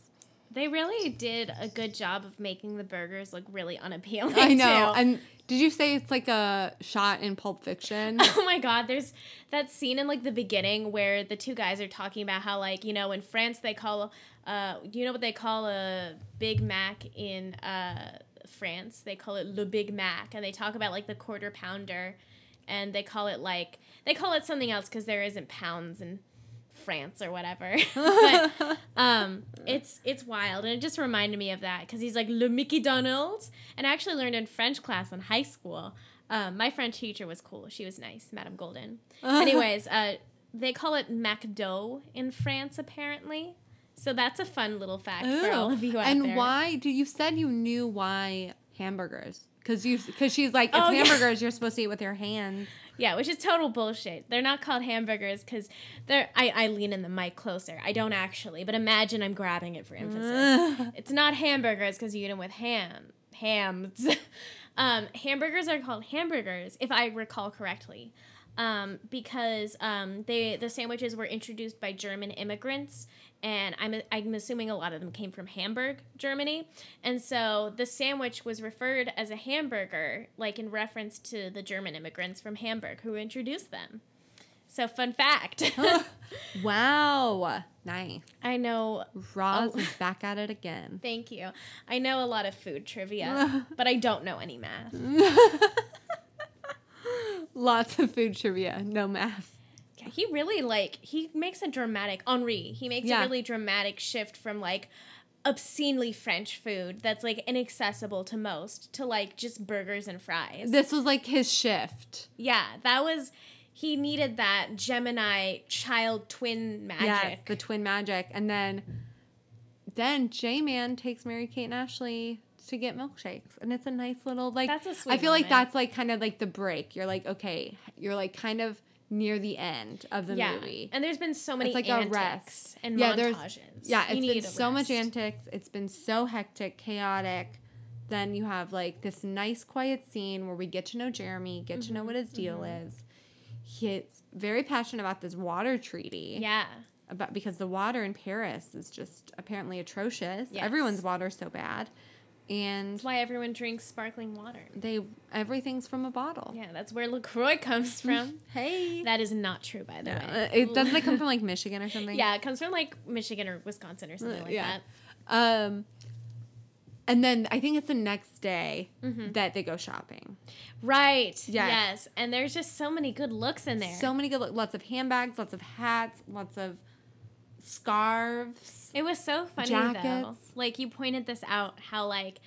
They really did a good job of making the burgers look really unappealing I know. too. And did you say it's like a shot in Pulp Fiction? Oh my god, there's that scene in like the beginning where the two guys are talking about how like, you know, in France they call uh you know what they call a Big Mac in uh France? They call it Le Big Mac and they talk about like the quarter pounder and they call it like they call it something else cuz there isn't pounds in France or whatever. but um, it's it's wild, and it just reminded me of that because he's like Le Mickey Donald, and I actually learned in French class in high school. Um, my French teacher was cool. She was nice, Madame Golden. Anyways, uh, they call it McDo in France apparently. So that's a fun little fact for all of you out and there. why do you said you knew why hamburgers? Because you because she's like it's Oh, yeah. hamburgers you're supposed to eat with your hands. Yeah, which is total bullshit. They're not called hamburgers because they're. I, I lean in the mic closer. I don't actually, but imagine I'm grabbing it for emphasis. it's not hamburgers because you eat them with ham. Hams. um, hamburgers are called hamburgers, if I recall correctly. Um, because um, they the sandwiches were introduced by German immigrants, and I'm I'm assuming a lot of them came from Hamburg, Germany, and so the sandwich was referred as a hamburger, like in reference to the German immigrants from Hamburg who introduced them. So fun fact. Wow, nice. I know. Roz Oh. is back at it again. Thank you. I know a lot of food trivia, but I don't know any math. Lots of food trivia, no math. Yeah, he really like he makes a dramatic Henri. He makes Yeah. a really dramatic shift from like obscenely French food that's like inaccessible to most to like just burgers and fries. This was like his shift. yeah, that was he needed that Gemini child twin magic. Yes, the twin magic, and then then J Man takes Mary Kate and Ashley to get milkshakes, and it's a nice little like. That's a sweet I feel like that's like kind of like the break. You're like okay, you're like kind of near the end of the yeah. movie. And there's been so many it's like antics a and yeah, montages. Yeah, You it's need been so much antics. It's been so hectic, chaotic. Then you have like this nice quiet scene where we get to know Jeremy, get to know Mm-hmm, what his deal is. He's very passionate about this water treaty. Yeah. About because the water in Paris is just apparently atrocious. Yes. Everyone's water's so bad. And That's why everyone drinks sparkling water. they everything's from a bottle. Yeah, that's where LaCroix comes from. Hey. that is not true, by the Uh, way. it doesn't it come from like Michigan or something? Yeah, it comes from like Michigan or Wisconsin or something like yeah. that. Um, and then I think it's the next day Mm-hmm. that they go shopping. Right. Yes. Yes. And there's just so many good looks in there. So many good, looks. lots of handbags, lots of hats, lots of scarves. it was so funny though. Jackets. Like you pointed this out how like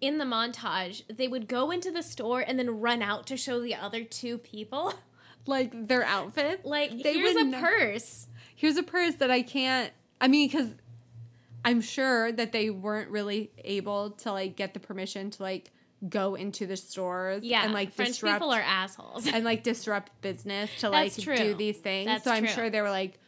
in the montage they would go into the store and then run out to show the other two people. Like their outfits. Like They here's a ne- purse. Here's a purse that I can't. I mean, because I'm sure that they weren't really able to like get the permission to like go into the stores Yeah. and like French disrupt people are assholes. and like disrupt business to like do these things. That's so I'm true. sure they were like,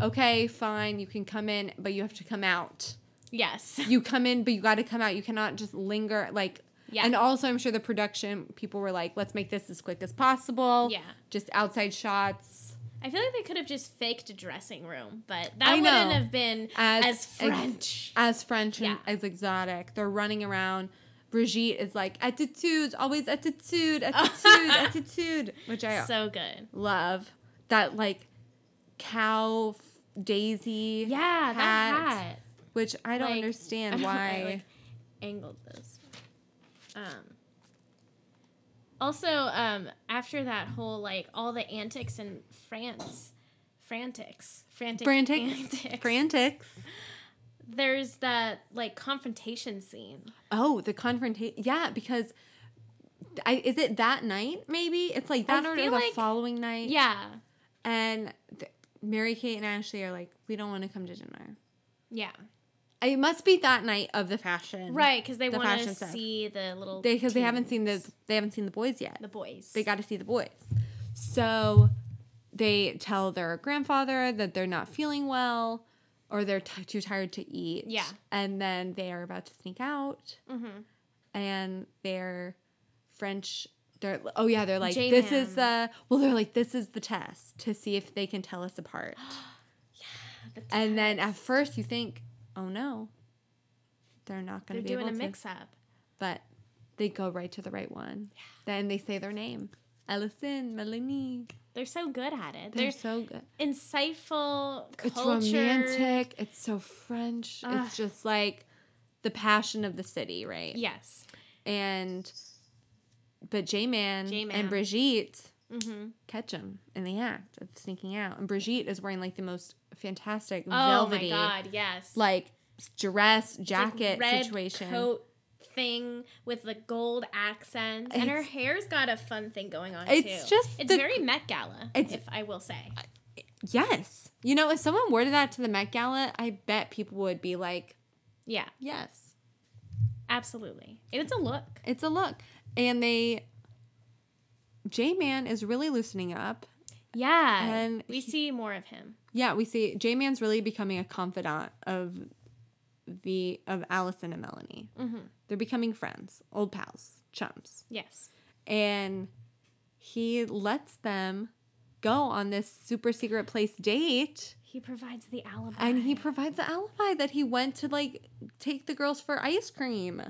okay, fine, you can come in, but you have to come out. yes. You come in, but you got to come out. You cannot just linger. Like, Yeah. And also, I'm sure the production people were like, let's make this as quick as possible. Yeah. Just outside shots. I feel like they could have just faked a dressing room, but that wouldn't have been As- as, ex- French. As French and Yeah. as exotic. They're running around. Brigitte is like, attitude, always attitude, attitude, attitude, which I so good. love. That like cow f- daisy Yeah, that hat. which I don't Like, understand I don't why. I, like, angled this. Um. Also, um, after that whole like all the antics in France, frantics, frantic, Frantic, antics, frantics. there's that like confrontation scene. Oh, the confrontation. Yeah, because I is it that night? Maybe it's like that I or the like- following night. Yeah, and th- Mary Kate and Ashley are like, we don't want to come to dinner. yeah, It must be that night of the fashion, right. Because they The want to see the little Because they, haven't seen the they haven't seen the boys yet. the boys. they got to see the boys. So they tell their grandfather that they're not feeling well or they're t- too tired to eat. Yeah. And then they are about to sneak out. Mhm. And they're French. They're oh yeah. They're like J-Man. this is the well. They're like this is the test to see if they can tell us apart. The and then at first you think, oh no, they're not going to be doing able a to mix up. but they go right to the right one. Then they say their name. Ellison, Melanie. They're so good at it. They're They're, so good. insightful, It's cultured. romantic. It's so French. Ugh. It's just like the passion of the city, right? Yes. And but J Man J-Man. and Brigitte mm-hmm. catch him in the act of sneaking out. And Brigitte is wearing like the most fantastic Oh velvety, my god, yes. like dress like jacket red situation. coat thing with the gold accents, and her hair's got a fun thing going on too. It's too. just it's the- very Met Gala, if I will say. Yes, you know, if someone wore that to the Met Gala, I bet people would be like, Yeah, "Yes, absolutely. It's a look. it's a look." And they, J Man is really loosening up. Yeah, And we he- see more of him. Yeah, we see J Man's really becoming a confidant of the of Allison and Melanie. Mm-hmm. They're becoming friends, old pals, chums, Yes. and he lets them go on this super secret place date. He provides the alibi. And he provides the alibi that he went to like take the girls for ice cream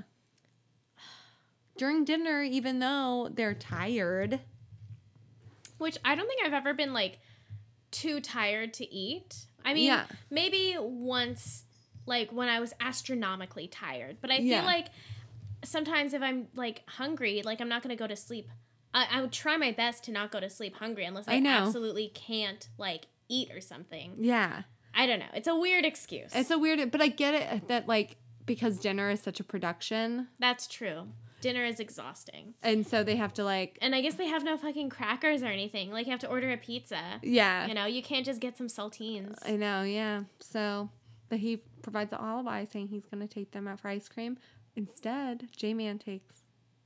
during dinner, even though they're tired. Which I don't think I've ever been like too tired to eat. I mean, Yeah. maybe once, like when I was astronomically tired. But I feel Yeah. like sometimes if I'm like hungry, like I'm not going to go to sleep. I, I would try my best to not go to sleep hungry unless I, I absolutely can't like eat or something. Yeah. I don't know. It's a weird excuse. It's a weird, but I get it that like because dinner is such a production, That's true. Dinner is exhausting. and so they have to like, And I guess they have no fucking crackers or anything. Like you have to order a pizza. yeah, You know, you can't just get some saltines. I know, yeah. So, but he provides an alibi saying he's gonna take them out for ice cream. Instead, J Man takes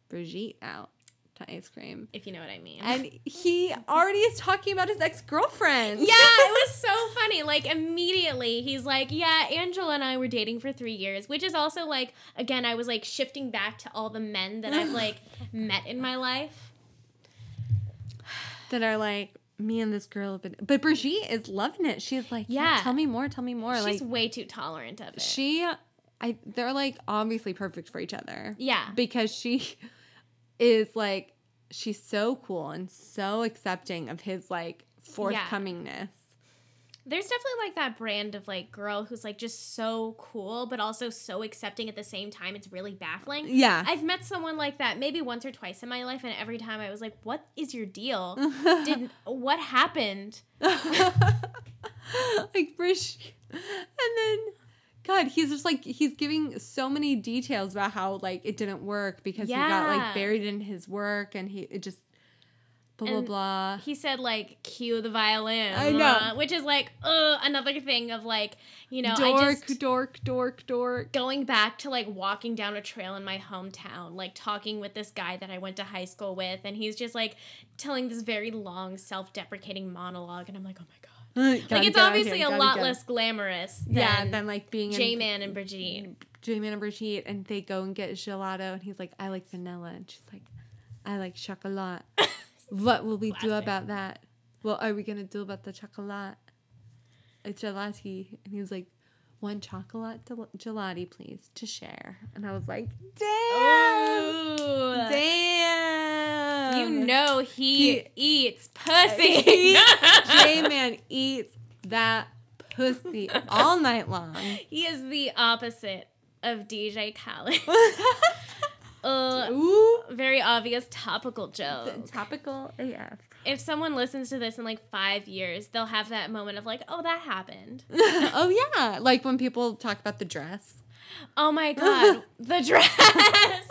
Brigitte out to ice cream, if you know what I mean. and he already is talking about his ex girlfriend. Yeah, it was so funny. Like immediately, he's like, "Yeah, Angela and I were dating for three years," which is also like, again, I was like shifting back to all the men that I've like met in my life. that are like me and this girl, have been but Brigitte is loving it. She's like, yeah, Yeah. tell me more, tell me more. She's like way too tolerant of it. she, I, they're like obviously perfect for each other. yeah, because she is like she's so cool and so accepting of his like forthcomingness. there's definitely like that brand of like girl who's like just so cool, but also so accepting at the same time. It's really baffling. Yeah. I've met someone like that maybe once or twice in my life, and every time I was like, "What is your deal? Did what happened?" like Brish and then God, he's just like he's giving so many details about how like it didn't work because he got like buried in his work and he it just blah blah And blah. he said like cue the violin I know. uh, which is like uh, another thing of like you know i dork, just dork, dork, dork. going back to like walking down a trail in my hometown like talking with this guy that i went to high school with and he's just like telling this very long self-deprecating monologue and i'm like oh my god like it's obviously here, a lot go. less glamorous than yeah, than like being in j-man and brigitte J-Man and Brigitte and they go and get gelato and he's like, I like vanilla and she's like, I like chocolate. what will we do about that? What are we gonna do about the chocolate? A gelati. And he was like, one chocolate del- gelati, please, to share. And I was like, damn, Ooh. damn. You know he, He- eats pussy J-Man eats that pussy all night long. He is the opposite of DJ Khaled. uh, Ooh, very obvious topical joke. topical AF. If someone listens to this in like five years, they'll have that moment of like, oh, that happened. oh yeah, like when people talk about the dress. Oh my god, the dress.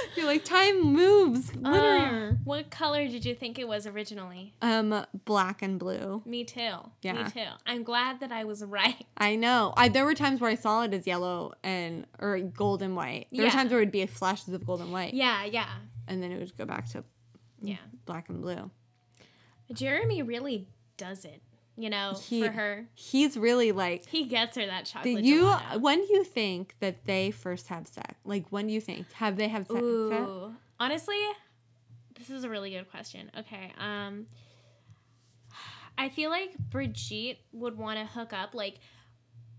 You're like time moves. Uh, what color did you think it was originally? um, black and blue. Me too. Yeah. Me too. I'm glad that I was right. I know. I there were times where I saw it as yellow and or gold and white. There were times where it would be flashes of gold and white, Yeah, yeah, and then it would go back to yeah. black and blue. Jeremy really does it, you know, He- for her. He's really like. He gets her that Do chocolate. you gelato. when do you think that they first have sex? Like when do you think have they have sex? Ooh, honestly, this is a really good question. Okay, um, I feel like Brigitte would want to hook up like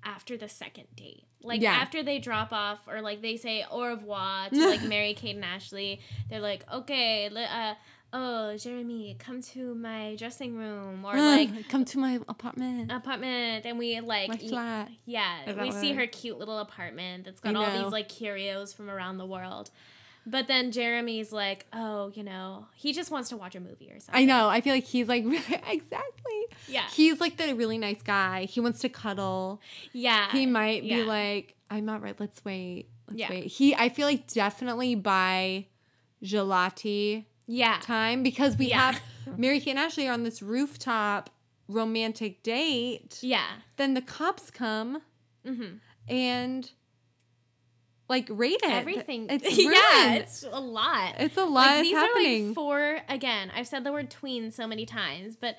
after the second date, like Yeah. after they drop off or like they say au revoir to like Mary Kate and Ashley. They're like, okay, uh, oh Jeremy, come to my dressing room or like come to my apartment, apartment, and we like my y- flat. yeah, we see her cute little apartment that's got I all know. these like curios from around the world. But then Jeremy's like, oh, you know, he just wants to watch a movie or something. I know. I feel like he's like exactly. Yeah. He's like the really nice guy. He wants to cuddle. Yeah. He might yeah. be like, I'm not right. Let's wait. Let's Yeah. wait. He. I feel like definitely by gelati yeah. time because we Yeah. have Mary Kate and Ashley are on this rooftop romantic date. Yeah. Then the cops come Mhm. and like raid it. Everything. It's yeah, it's a lot. It's a lot like, these happening. are like four again i've said the word tween so many times but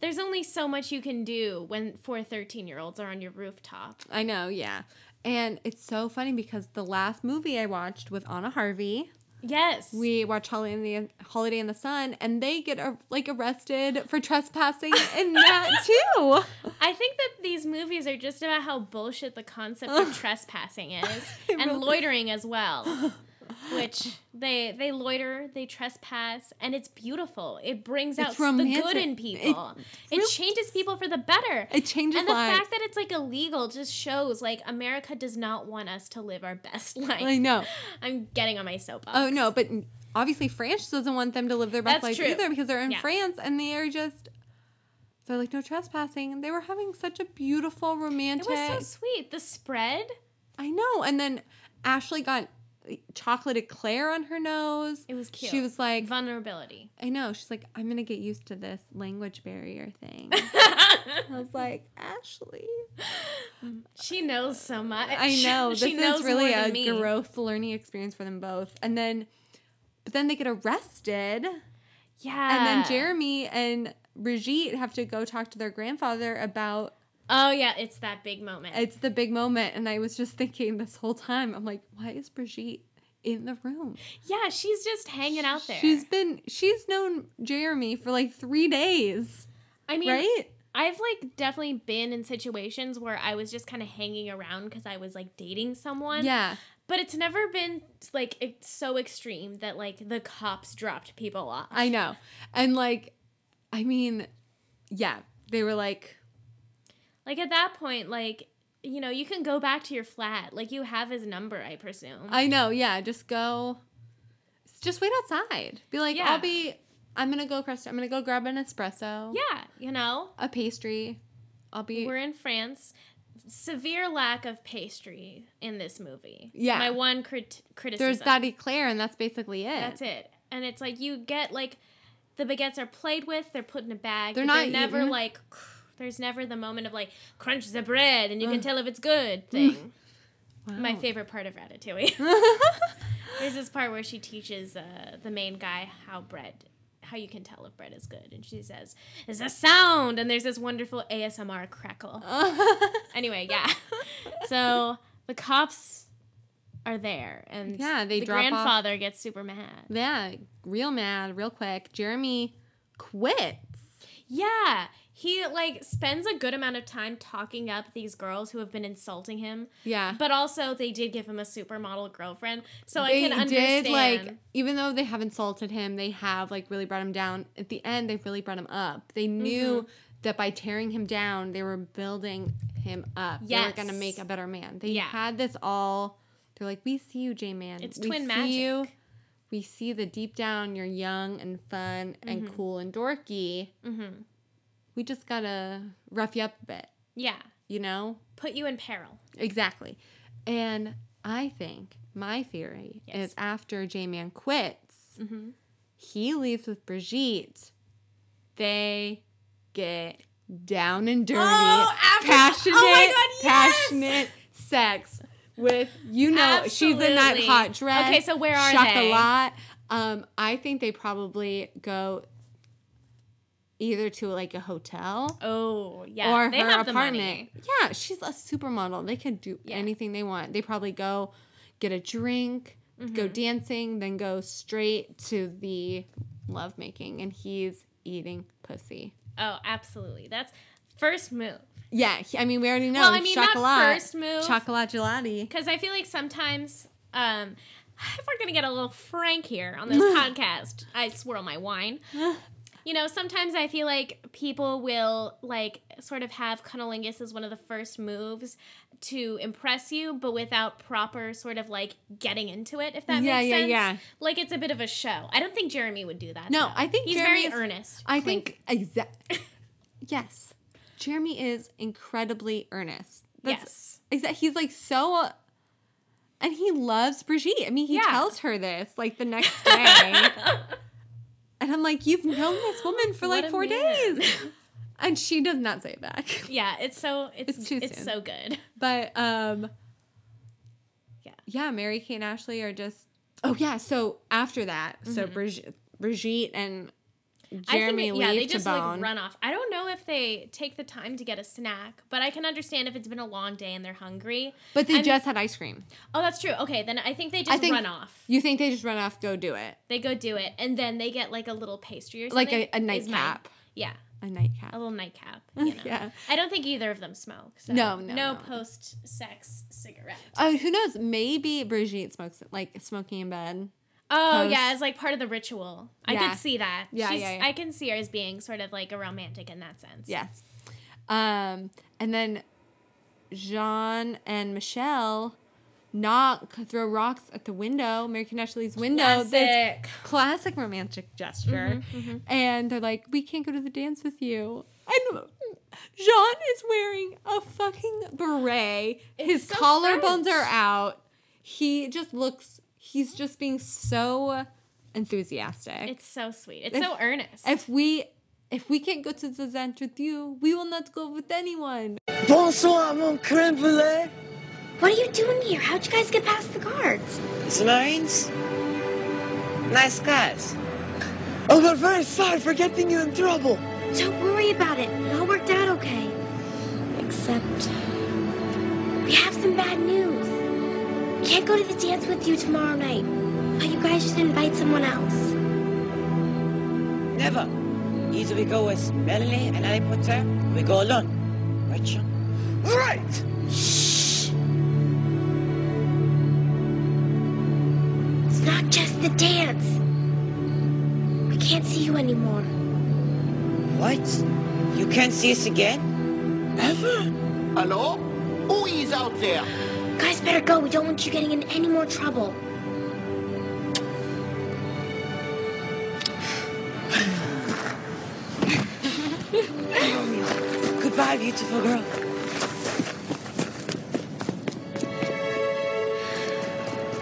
there's only so much you can do when four 13 year olds are on your rooftop I know, yeah. And it's so funny because the last movie I watched with Anna Harvey, yes we watch Holiday in the Holiday in the Sun, and they get uh, like arrested for trespassing in that too. i think that these movies are just about how bullshit the concept of trespassing is and loitering as well which they they loiter they trespass and it's beautiful it brings out It's the good in people it, real- changes people for the better It changes and the lives. fact that it's like illegal just shows like America does not want us to live our best life. I know. I'm getting on my soapbox. Oh no, but obviously France doesn't want them to live their best That's life true. either because they're in Yeah. France and they are just they're like no trespassing. They were having such a beautiful romantic. It was so sweet. The spread. I know. And then Ashley got chocolate eclair on her nose. It was cute. She was like, Vulnerability. I know. She's like, I'm gonna get used to this language barrier thing. I was like, Ashley. She knows so much. I know. This she is really a me. growth learning experience for them both. And then, but then they get arrested. Yeah. And then Jeremy and Brigitte have to go talk to their grandfather about Oh yeah, it's that big moment. it's the big moment. And I was just thinking this whole time, I'm like, why is Brigitte in the room? yeah, she's just hanging out there. She's been she's known Jeremy for like three days. I mean, right? I've like definitely been in situations where I was just kind of hanging around because I was like dating someone. Yeah. But it's never been like it's so extreme that like the cops dropped people off. I know. And like I mean, yeah. They were like Like at that point, like you know, you can go back to your flat. Like you have his number, I presume. I know, yeah, just go just wait outside. Be like, Yeah. I'll be I'm gonna go across I'm gonna go grab an espresso. yeah, you know, A pastry. I'll be we're in France. Severe lack of pastry in this movie. Yeah. my one crit- criticism. There's that eclair and that's basically it. That's it. And it's like you get like the baguettes are played with, they're put in a bag. They're not never eaten. like there's never the moment of like crunch the bread and you can tell if it's good thing. My favorite part of Ratatouille. There's this part where she teaches uh, the main guy how bread, how you can tell if bread is good, and she says, "It's a sound," and there's this wonderful ASMR crackle. anyway, yeah. So the cops are there, and Yeah, they the drop off- grandfather gets super mad. yeah, real mad, real quick. Jeremy quits. Yeah, he like spends a good amount of time talking up these girls who have been insulting him. Yeah. But also, they did give him a supermodel girlfriend, so they I can understand. did like even though they have insulted him, they have like really brought him down. At the end, they really brought him up. They knew Mm-hmm. that by tearing him down, they were building him up. They were gonna make a better man. They Yeah. had this all. They're like, we see you, J Man. It's we twin see magic. You. We see the deep down you're young and fun and Mm-hmm. cool and dorky. Mhm. We just gotta rough you up a bit, yeah, you know? put you in peril. Exactly. And I think my theory Yes. is after J Man quits, Mm-hmm. he leaves with Brigitte. They get down and dirty, Oh, after- passionate, oh God, yes! passionate sex with you know she's in that hot dress. Okay, so where are they? Chocolat. Um, I think they probably go either to like a hotel Oh, yeah. or they her have the apartment. money. Yeah, she's a supermodel. They could do Yeah. anything they want. They probably go get a drink, go Mm-hmm. dancing, then go straight to the lovemaking, and he's eating pussy. Oh, absolutely. That's first move. Yeah, he- I mean we already know. Well, I mean, not first move. chocolate gelati. Because I feel like sometimes, um, if we're gonna get a little frank here on this podcast, I swirl my wine. You know, sometimes I feel like people will like sort of have cunnilingus as one of the first moves to impress you, but without proper sort of like getting into it, if that Yeah, makes yeah, sense. yeah. Like it's a bit of a show. I don't think Jeremy would do that. No, though. I think he's Jeremy very is- earnest. I Clink. think exactly. yes, Jeremy is incredibly earnest. yes. Exactly. He's like so. And he loves Brigitte. I mean, he Yeah. tells her this like the next day. and I'm like, you've known this woman for like four man. days. And she does not say it back. Yeah, it's so it's It's too it's soon. so good. But um Yeah. Yeah, Mary Kate and Ashley are just Oh yeah, so after that, so Brigitte, Brigitte and Jeremy. I think yeah, they just like run off. I don't know if they take the time to get a snack, but I can understand if it's been a long day and they're hungry. but they I'm- just had ice cream. Oh, that's true. Okay, then I think they just think- run off. You think they just run off, go do it. They go do it, and then they get like a little pastry or Like something. a, a my- nightcap. Yeah, A nightcap. a little nightcap. You know? Yeah. I don't think either of them smoke. So No, no, no no. post-sex cigarette. Oh, who knows? Maybe Brigitte smokes like smoking in bed. Oh post- yeah, as like part of the ritual. I Yeah. could see that. Yeah, She's, yeah, yeah. I can see her as being sort of like a romantic in that sense. Yes. Um, and then Jean and Michel knock, throw rocks at the window, Mary Ashley's window. This Classic. classic romantic gesture. Mm-hmm, And they're like, we can't go to the dance with you. And Jean is wearing a fucking beret. His so collarbones French. are out. He just looks, he's just being so enthusiastic. It's so sweet. It's If- so earnest. if we if we can't go to the dance with you, we will not go with anyone. Bonsoir, mon creme brulee. What are you doing here? How'd you guys get past the guards? It's the Marines. Nice guys. Oh, we're very sorry for getting you in trouble. Don't worry about it. It all worked out okay. Except we have some bad news. Can't go to the dance with you tomorrow night. But you guys should invite someone else. Never. Either we go with Melanie and Harry Potter, or we go alone. Right, Sean? Right. Shh. It's not just the dance. We can't see you anymore. What? You can't see us again? Ever? Hello? Who is out there? Better go. We don't want you getting in any more trouble. Goodbye, beautiful girl.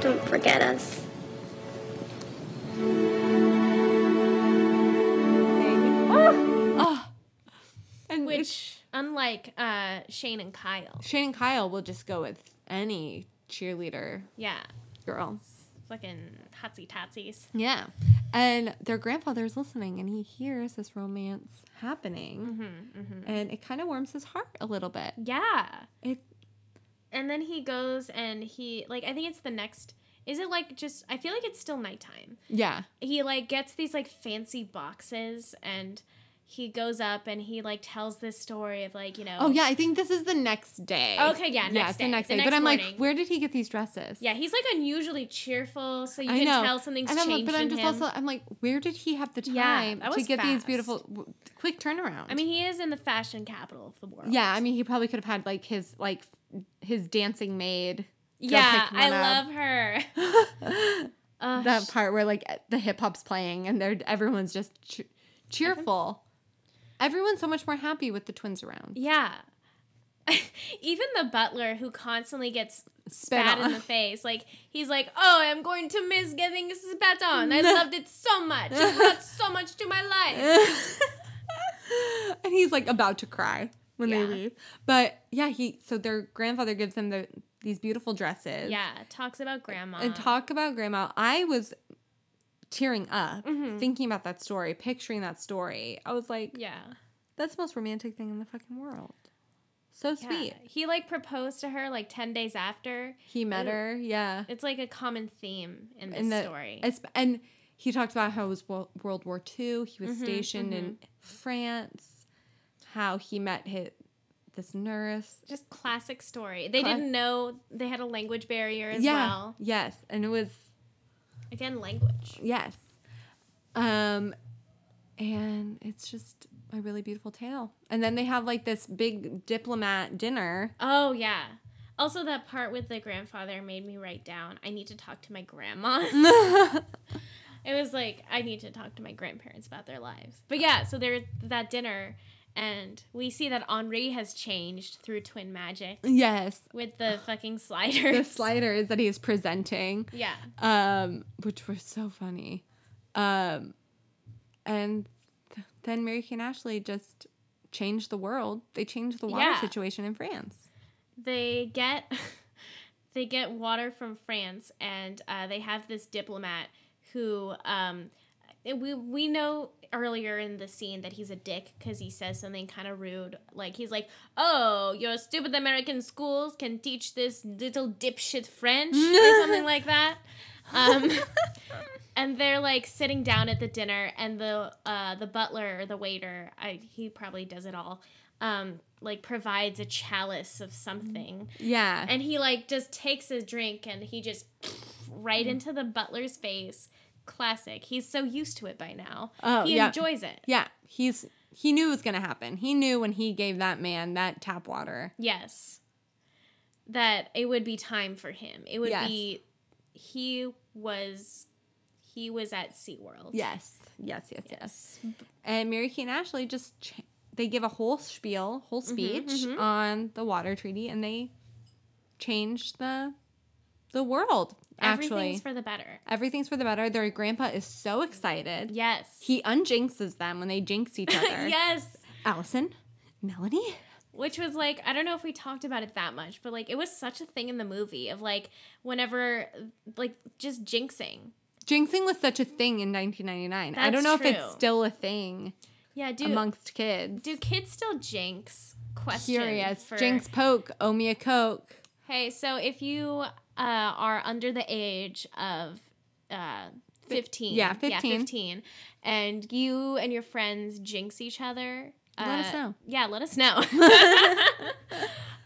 Don't forget us. Shane and Kyle, Shane and Kyle will just go with any cheerleader yeah, girl. fucking hotsy totsies. Yeah. And their grandfather is listening and he hears this romance happening. Mm-hmm, mm-hmm. And it kind of warms his heart a little bit. Yeah. It And then he goes and he, like, I think it's the next. Is it like just, I feel like it's still nighttime. yeah. He, like, gets these, like, fancy boxes and he goes up and he, like, tells this story of, like, you know. Oh yeah, I think this is the next day. Okay, yeah, yeah, next it's day. the next The day. next but I'm like, where did he get these dresses? Yeah, he's, like, unusually cheerful, so you I can know. tell something's and I'm, changed But I'm just him. also, I'm like, where did he have the time Yeah, to get these beautiful, quick turnaround? I mean, he is in the fashion capital of the world. yeah, I mean, he probably could have had like his like his dancing maid. Yeah, I up. love her. Uh, that part where like the hip hop's playing and they're everyone's just che- cheerful. Everyone's so much more happy with the twins around. Yeah. Even the butler who constantly gets spat in the face, like he's like, "Oh, I'm going to miss getting spat on. I loved it so much. It brought so much to my life." and he's like about to cry when Yeah. they leave. But yeah, he so their grandfather gives them the these beautiful dresses. Yeah, talks about grandma. And talk about grandma. I was tearing up Mm-hmm. thinking about that story, picturing that story. I was like, Yeah. that's the most romantic thing in the fucking world. So Yeah. sweet. He like proposed to her like 10 days after. He met her, yeah. It's like a common theme in this in the story. and he talked about how it was World War II. He Mm-hmm, was stationed in France. How he met his this nurse. Just classic story. They Cla- didn't know they had a language barrier as yeah, well. yes, and it was Again, language. yes. Um, and it's just a really beautiful tale. And then they have like this big diplomat dinner. Oh yeah. Also, that part with the grandfather made me write down. I need to talk to my grandma. it was like I need to talk to my grandparents about their lives. But yeah, so there's that dinner, and we see that Henri has changed through twin magic Yes. with the fucking sliders. The sliders that he's presenting. Yeah. um, which were so funny. Um, and th- then Mary Kate and Ashley just changed the world. They changed the water Yeah. situation in France. they get they get water from France, and uh, they have this diplomat who um, we we know earlier in the scene that he's a dick because he says something kind of rude. Like he's like, "Oh, your stupid American schools can teach this little dipshit French" or something like that. Um, and they're like sitting down at the dinner, and the uh, the butler or the waiter, I, he probably does it all. Um, like provides a chalice of something, Yeah. and he like just takes a drink and he just right into the butler's face. Classic. He's so used to it by now. Oh, he yeah. enjoys it. yeah, he's he knew it was gonna happen. He knew when he gave that man that tap water. Yes. That it would be time for him. It would Yes. be he was he was at SeaWorld. Yes, yes, yes, yes. And Mary Kate and Ashley just ch- they give a whole spiel, whole speech mhm. on the water treaty, and they change the the world. Actually, Everything's for the better. Everything's for the better. Their grandpa is so excited. Yes. He unjinxes them when they jinx each other. yes. Allison, Melanie. Which was like, I don't know if we talked about it that much, but like it was such a thing in the movie of like whenever like just jinxing. Jinxing was such a thing in 1999. I don't That's know if it's still a thing Yeah, do amongst kids. do kids still jinx? Question. Curious. for- Jinx poke, owe me a coke. Hey, so if you uh, are under the age of uh, 15, yeah, 15. 15, and you and your friends jinx each other, Let us uh, know. Yeah, let us know.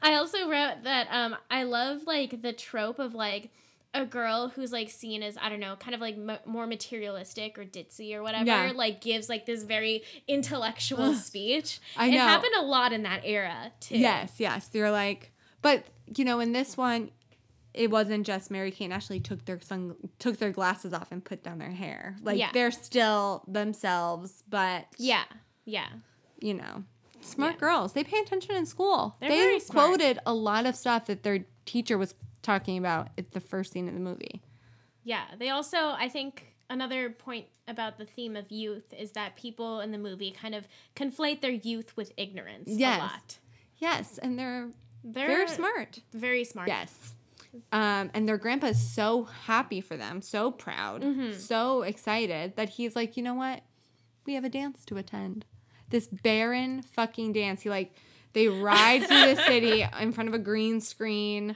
I also wrote that um, I love like the trope of like a girl who's like seen as I don't know, kind of like m- more materialistic or ditzy or whatever, Yeah. like gives like this very intellectual speech. I It know. happened a lot in that era too. Yes, yes. You're like, but you know, in this one, it wasn't just Mary Kate and Ashley took their sun took their glasses off and put down their hair. Like Yeah. they're still themselves, but Yeah. Yeah. you know, smart girls. They pay attention in school. They're they quoted a lot of stuff that their teacher was talking about at the first scene of the movie. Yeah, they also, I think, another point about the theme of youth is that people in the movie kind of conflate their youth with ignorance Yes. a lot. Yes, and they're They're very smart. Very smart. Yes. Um, and their grandpa is so happy for them, so proud, Mhm. so excited that he's like, you know what? We have a dance to attend. This barren fucking dance. He like they ride through the city in front of a green screen.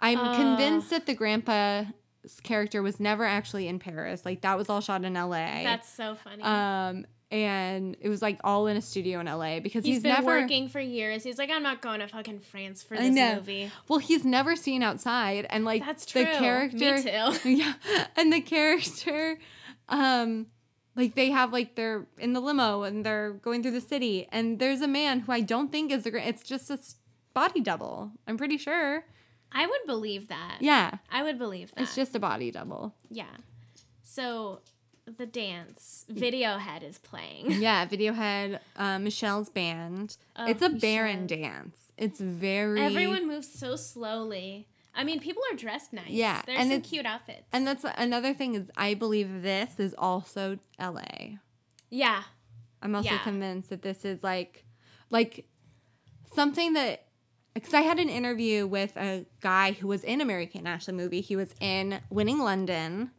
I'm Oh. convinced that the grandpa's character was never actually in Paris. Like that was all shot in LA. That's so funny. um and it was like all in a studio in LA because he's he's, been never working for years. He's like, I'm not going to fucking France for this movie. Well, he's never seen outside, and like That's the true. Me character, too. yeah, and the character, um, like they have like they're in the limo and they're going through the city, and there's a man who I don't think is the it's just a body double. I'm pretty sure. I would believe that. Yeah, I would believe that. it's just a body double. Yeah. So the dance video head is playing. Yeah, video head, uh, Michel's band. Oh, it's a barren Michel. dance. It's very Everyone moves so slowly. I mean, people are dressed nice. Yeah, There's and some cute outfits. And that's another thing is I believe this is also LA. yeah. I'm also Yeah. convinced that this is like like something that because I had an interview with a guy who was in American Ashley movie. He was in Winning London.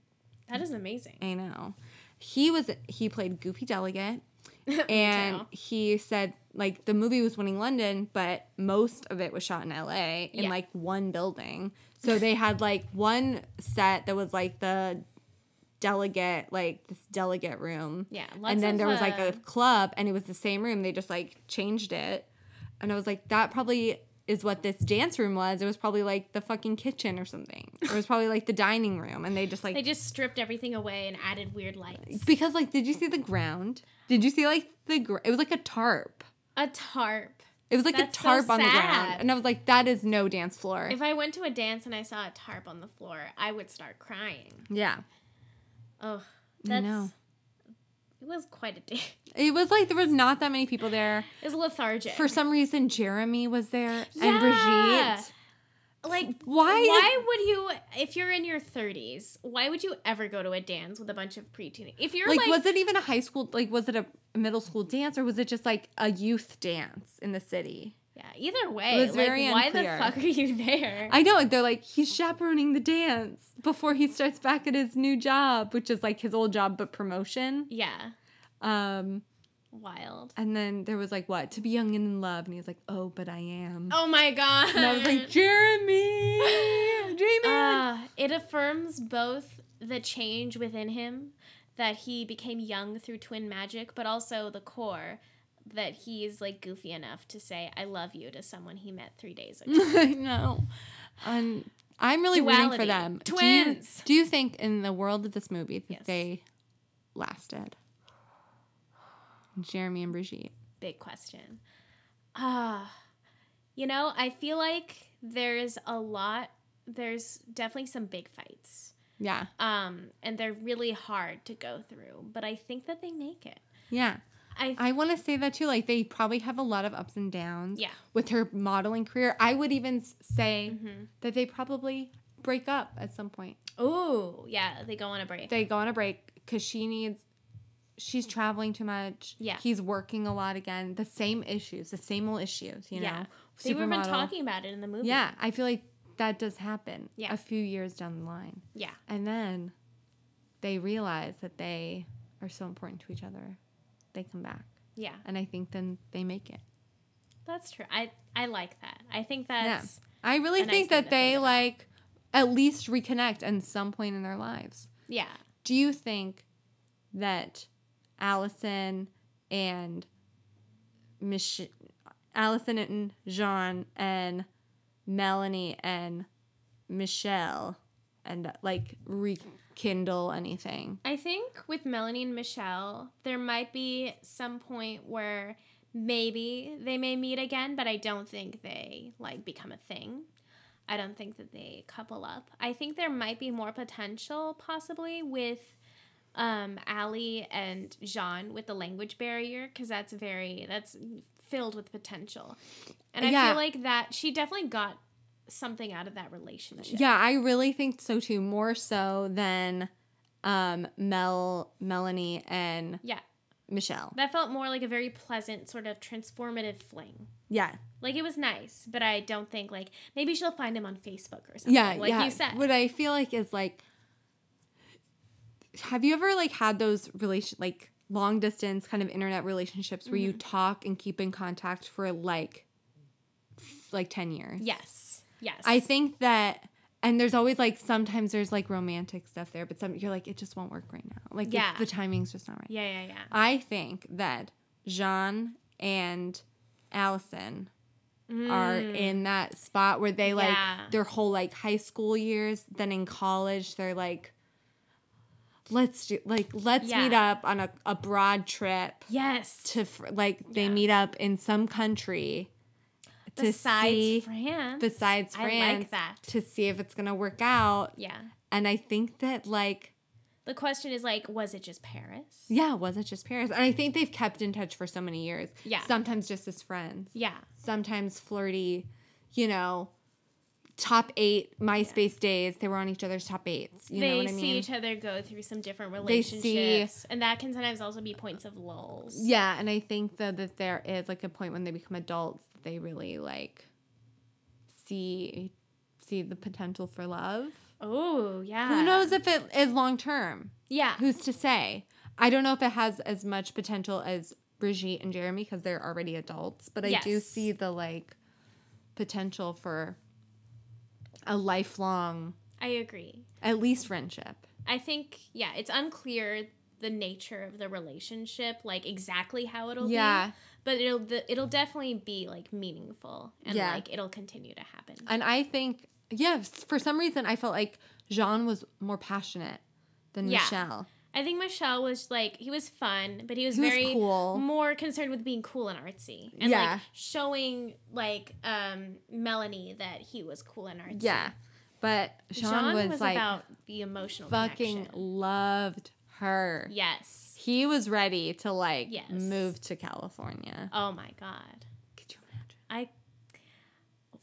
That is amazing. I know. He was he played Goofy Delegate. and he said like the movie was winning London, but most of it was shot in LA in Yeah. like one building. So they had like one set that was like the delegate, like this delegate room. Yeah, And then there was like uh, a club and it was the same room. They just like changed it. And I was like, that probably is what this dance room was. It was probably like the fucking kitchen or something. It was probably like the dining room, and they just like They just stripped everything away and added weird lights. because like did you see the ground? Did you see like the gr- it was like a tarp. A tarp. It was like That's a so tarp on the ground, and I was like, that is no dance floor. If I went to a dance and I saw a tarp on the floor, I would start crying. yeah, Oh, that's was quite a day. It was like there was not that many people there. It was lethargic. For some reason, Jeremy was there and Yeah. Brigitte. like Why why would you if you're in your 30s why would you ever go to a dance with a bunch of preteen if you're Like, like, was it even a high school? Like, was it a middle school dance or was it just like a youth dance in the city? Yeah either way It was like very why unclear. the fuck are you there I know. They're like, he's chaperoning the dance before he starts back at his new job, which is like his old job, but promotion. yeah Um, wild and then there was like, what? To be young and in love. And he's like, oh, but I am. oh my god And I was like, Jeremy, Jamie. uh, it affirms both the change within him that he became young through twin magic but also the core that he's like goofy enough to say i love you to someone he met three days ago I know. And I'm really rooting for Duality. them. Do you- Twins. Do you, think in the world of this movie that Yes. they lasted? Jeremy and Brigitte. big question. Ah, you know, I feel like there's a lot. There's definitely some big fights. Yeah. Um, and they're really hard to go through, but I think that they make it. Yeah. I, I want to say that too. Like they probably have a lot of ups and downs. Yeah. With her modeling career, I would even say Mm-hmm. that they probably break up at some point. oh yeah, they go on a break. They go on a break because she needs. She's traveling too much. Yeah. He's working a lot again. The same issues, the same old issues. You know. yeah, know. they were even talking about it in the movie. Yeah, I feel like that does happen. Yeah. A few years down the line. yeah, And then they realize that they are so important to each other. They come back. yeah. And I think then they make it. That's true. I I like that. I think Yeah. that's I really a nice think that they think like at least reconnect at some point in their lives. yeah. Do you think that Allison and Mich- Allison and Jean and Melanie and Michel and like rekindle anything? I think with Melanie and Michel, there might be some point where maybe they may meet again, but I don't think they like become a thing. I don't think that they couple up. I think there might be more potential possibly with um Ali and Jean with the language barrier because that's very that's filled with potential. And I Yeah. feel like that she definitely got something out of that relationship. Yeah, I really think so too. More so than um Mel, Melanie, and Yeah. Michel. That felt more like a very pleasant sort of transformative fling. Yeah, Like it was nice, but I don't think like maybe she'll find him on Facebook or something. yeah, like yeah. you said. What I feel like is like, have you ever like had those relation like long distance kind of internet relationships where you Mm-hmm. talk and keep in contact for like like ten years? yes, yes. I think that. And there's always like sometimes there's like romantic stuff there, but some you're like it just won't work right now. Like Yeah. the timing's just not right. Yeah, yeah, yeah. I think that Jean and Allison are in that spot where they like Mm. Yeah. their whole like high school years, then in college they're like let's do like let's Yeah. meet up on a, a broad trip Yes. to like they Yeah. meet up in some country to Besides see France. besides I France like that. to see if it's gonna work out. Yeah. And I think that like The question is like, was it just Paris? yeah, was it just Paris? And I think they've kept in touch for so many years. Yeah. Sometimes just as friends. Yeah. Sometimes flirty, you know, top eight MySpace days. They were on each other's top eights. You they know what I see each other go through some different They see- relationships, and that can sometimes also be points of lulls. Yeah, and I think though that there is like a point when they become adults, they really like see see the potential for love. Oh, yeah. Who knows if it is long term? Yeah. Who's to say? I don't know if it has as much potential as Brigitte and Jeremy because they're already adults, but I do see the like potential for a lifelong, I agree. at least friendship. I think, yeah, it's unclear the nature of the relationship, like exactly how it'll Yeah. be. But it'll the, it'll definitely be like meaningful and Yeah. like it'll continue to happen. And I think, yes, for some reason, I felt like Jean was more passionate than Yeah. Michel. I think Michel was like he was fun, but he was He was very cool. more concerned with being cool and artsy, and Yeah. like showing like um Melanie that he was cool and artsy. Yeah. But Jean, Jean was, was, like about the emotional fucking connection. loved her. Yes. He was ready to like Yes. move to California. Oh my god. Could you imagine? I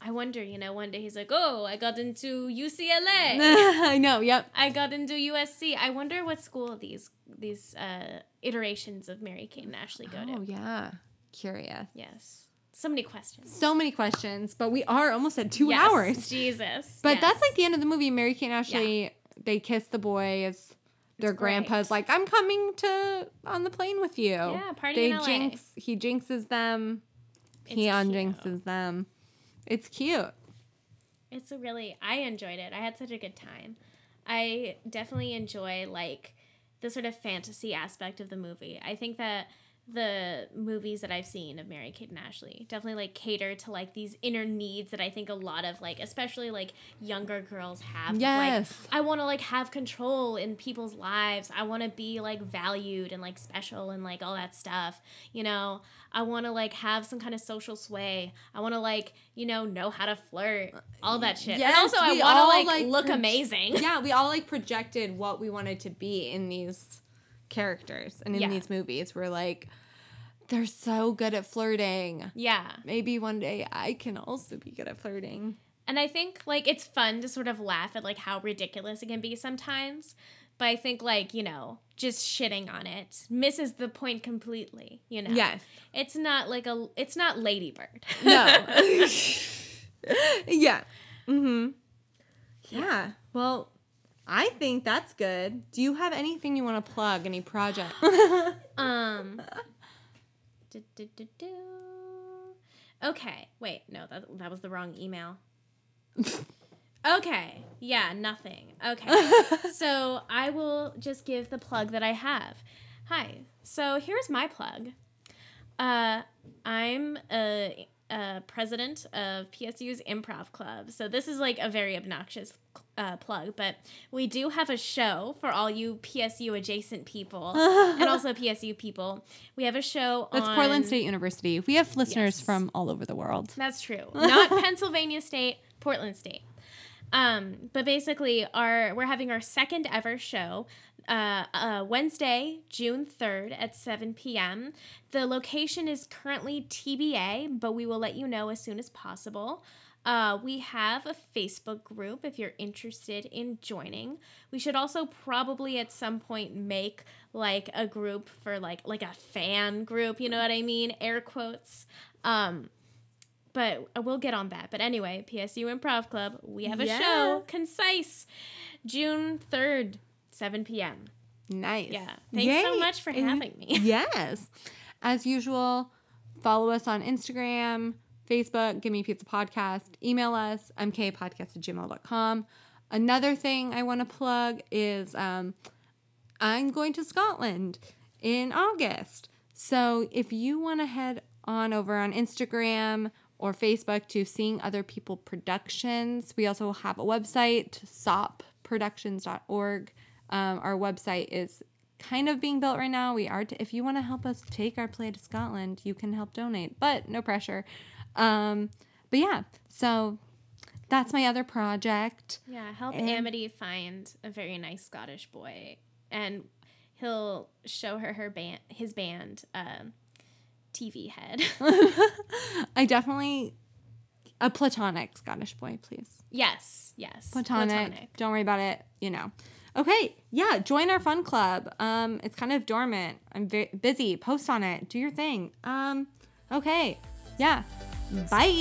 I wonder, you know, one day he's like, "Oh, I got into UCLA. I know. Yep. I got into USC. I wonder what school these these uh, iterations of Mary Kate and Ashley go to. Oh yeah. Curious. Yes. So many questions. So many questions, but we are almost at two Yes, hours. Jesus. But yes. that's like the end of the movie. Mary Kate and Ashley, they kiss the boys. Their It's great. grandpa's like, I'm coming to on the plane with you. Yeah, party they in LA. jinx he jinxes them. he unjinxes them. It's cute. It's a really I enjoyed it. I had such a good time. I definitely enjoy like the sort of fantasy aspect of the movie. I think that the movies that I've seen of Mary Kate and Ashley definitely like cater to like these inner needs that I think a lot of like especially like younger girls have. Yes. Like I want to like have control in people's lives. I want to be like valued and like special and like all that stuff. You know, I want to like have some kind of social sway. I want to like, you know, know how to flirt. Uh, all that shit. and also I want to like, like, look proj- amazing. yeah, we all like projected what we wanted to be in these characters and in Yeah. these movies. We're like, they're so good at flirting. Yeah. Maybe one day I can also be good at flirting. And I think like it's fun to sort of laugh at like how ridiculous it can be sometimes. But I think like, you know, just shitting on it misses the point completely, you know. Yes. It's not like a it's not Ladybird. No. yeah. Mm-hmm. Yeah. Well, I think that's good. Do you have anything you want to plug? Any project? um du- du- du- du. Okay, wait, no, that that was the wrong email. Okay, yeah, nothing. Okay. so I will just give the plug that I have. Hi. So here's my plug. Uh, I'm a, a president of PSU's improv club. So this is like a very obnoxious uh, plug, but we do have a show for all you PSU adjacent people and also PSU people. We have a show That's on Portland State University. We have listeners Yes. from all over the world. That's true. Not Pennsylvania State, Portland State. Um, but basically, our we're having our second ever show uh, uh, Wednesday, June 3rd at 7 p.m. The location is currently TBA, but we will let you know as soon as possible. Uh, we have a Facebook group if you're interested in joining. We should also probably at some point make like a group for like like a fan group, you know what I mean? Air quotes. Um, but we'll get on that. But anyway, PSU Improv Club, we have a Yeah. show, concise, June 3rd, 7 p.m. Nice. Yeah. Thanks so much for having me. yes. As usual, follow us on Instagram, Facebook, Give Me Pizza Podcast. Email us, mkpodcast at gmail.com. Another thing I want to plug is um, I'm going to Scotland in August. So if you want to head on over on Instagram or Facebook to Seeing Other People Productions, we also have a website, sopproductions.org. Um, our website is kind of being built right now. We are, t- if you want to help us take our play to Scotland, you can help donate, but no pressure. Um, but yeah, so that's my other project. Yeah, help And- Amity find a very nice Scottish boy, and he'll show her her band, his band, um, TV head. I definitely a platonic Scottish boy, please. yes, yes, Platonic. Don't worry about it. You know. Okay. Yeah. Join our fun club. Um, it's kind of dormant. I'm very busy. Post on it. Do your thing. Um. Okay. Yeah. Bye.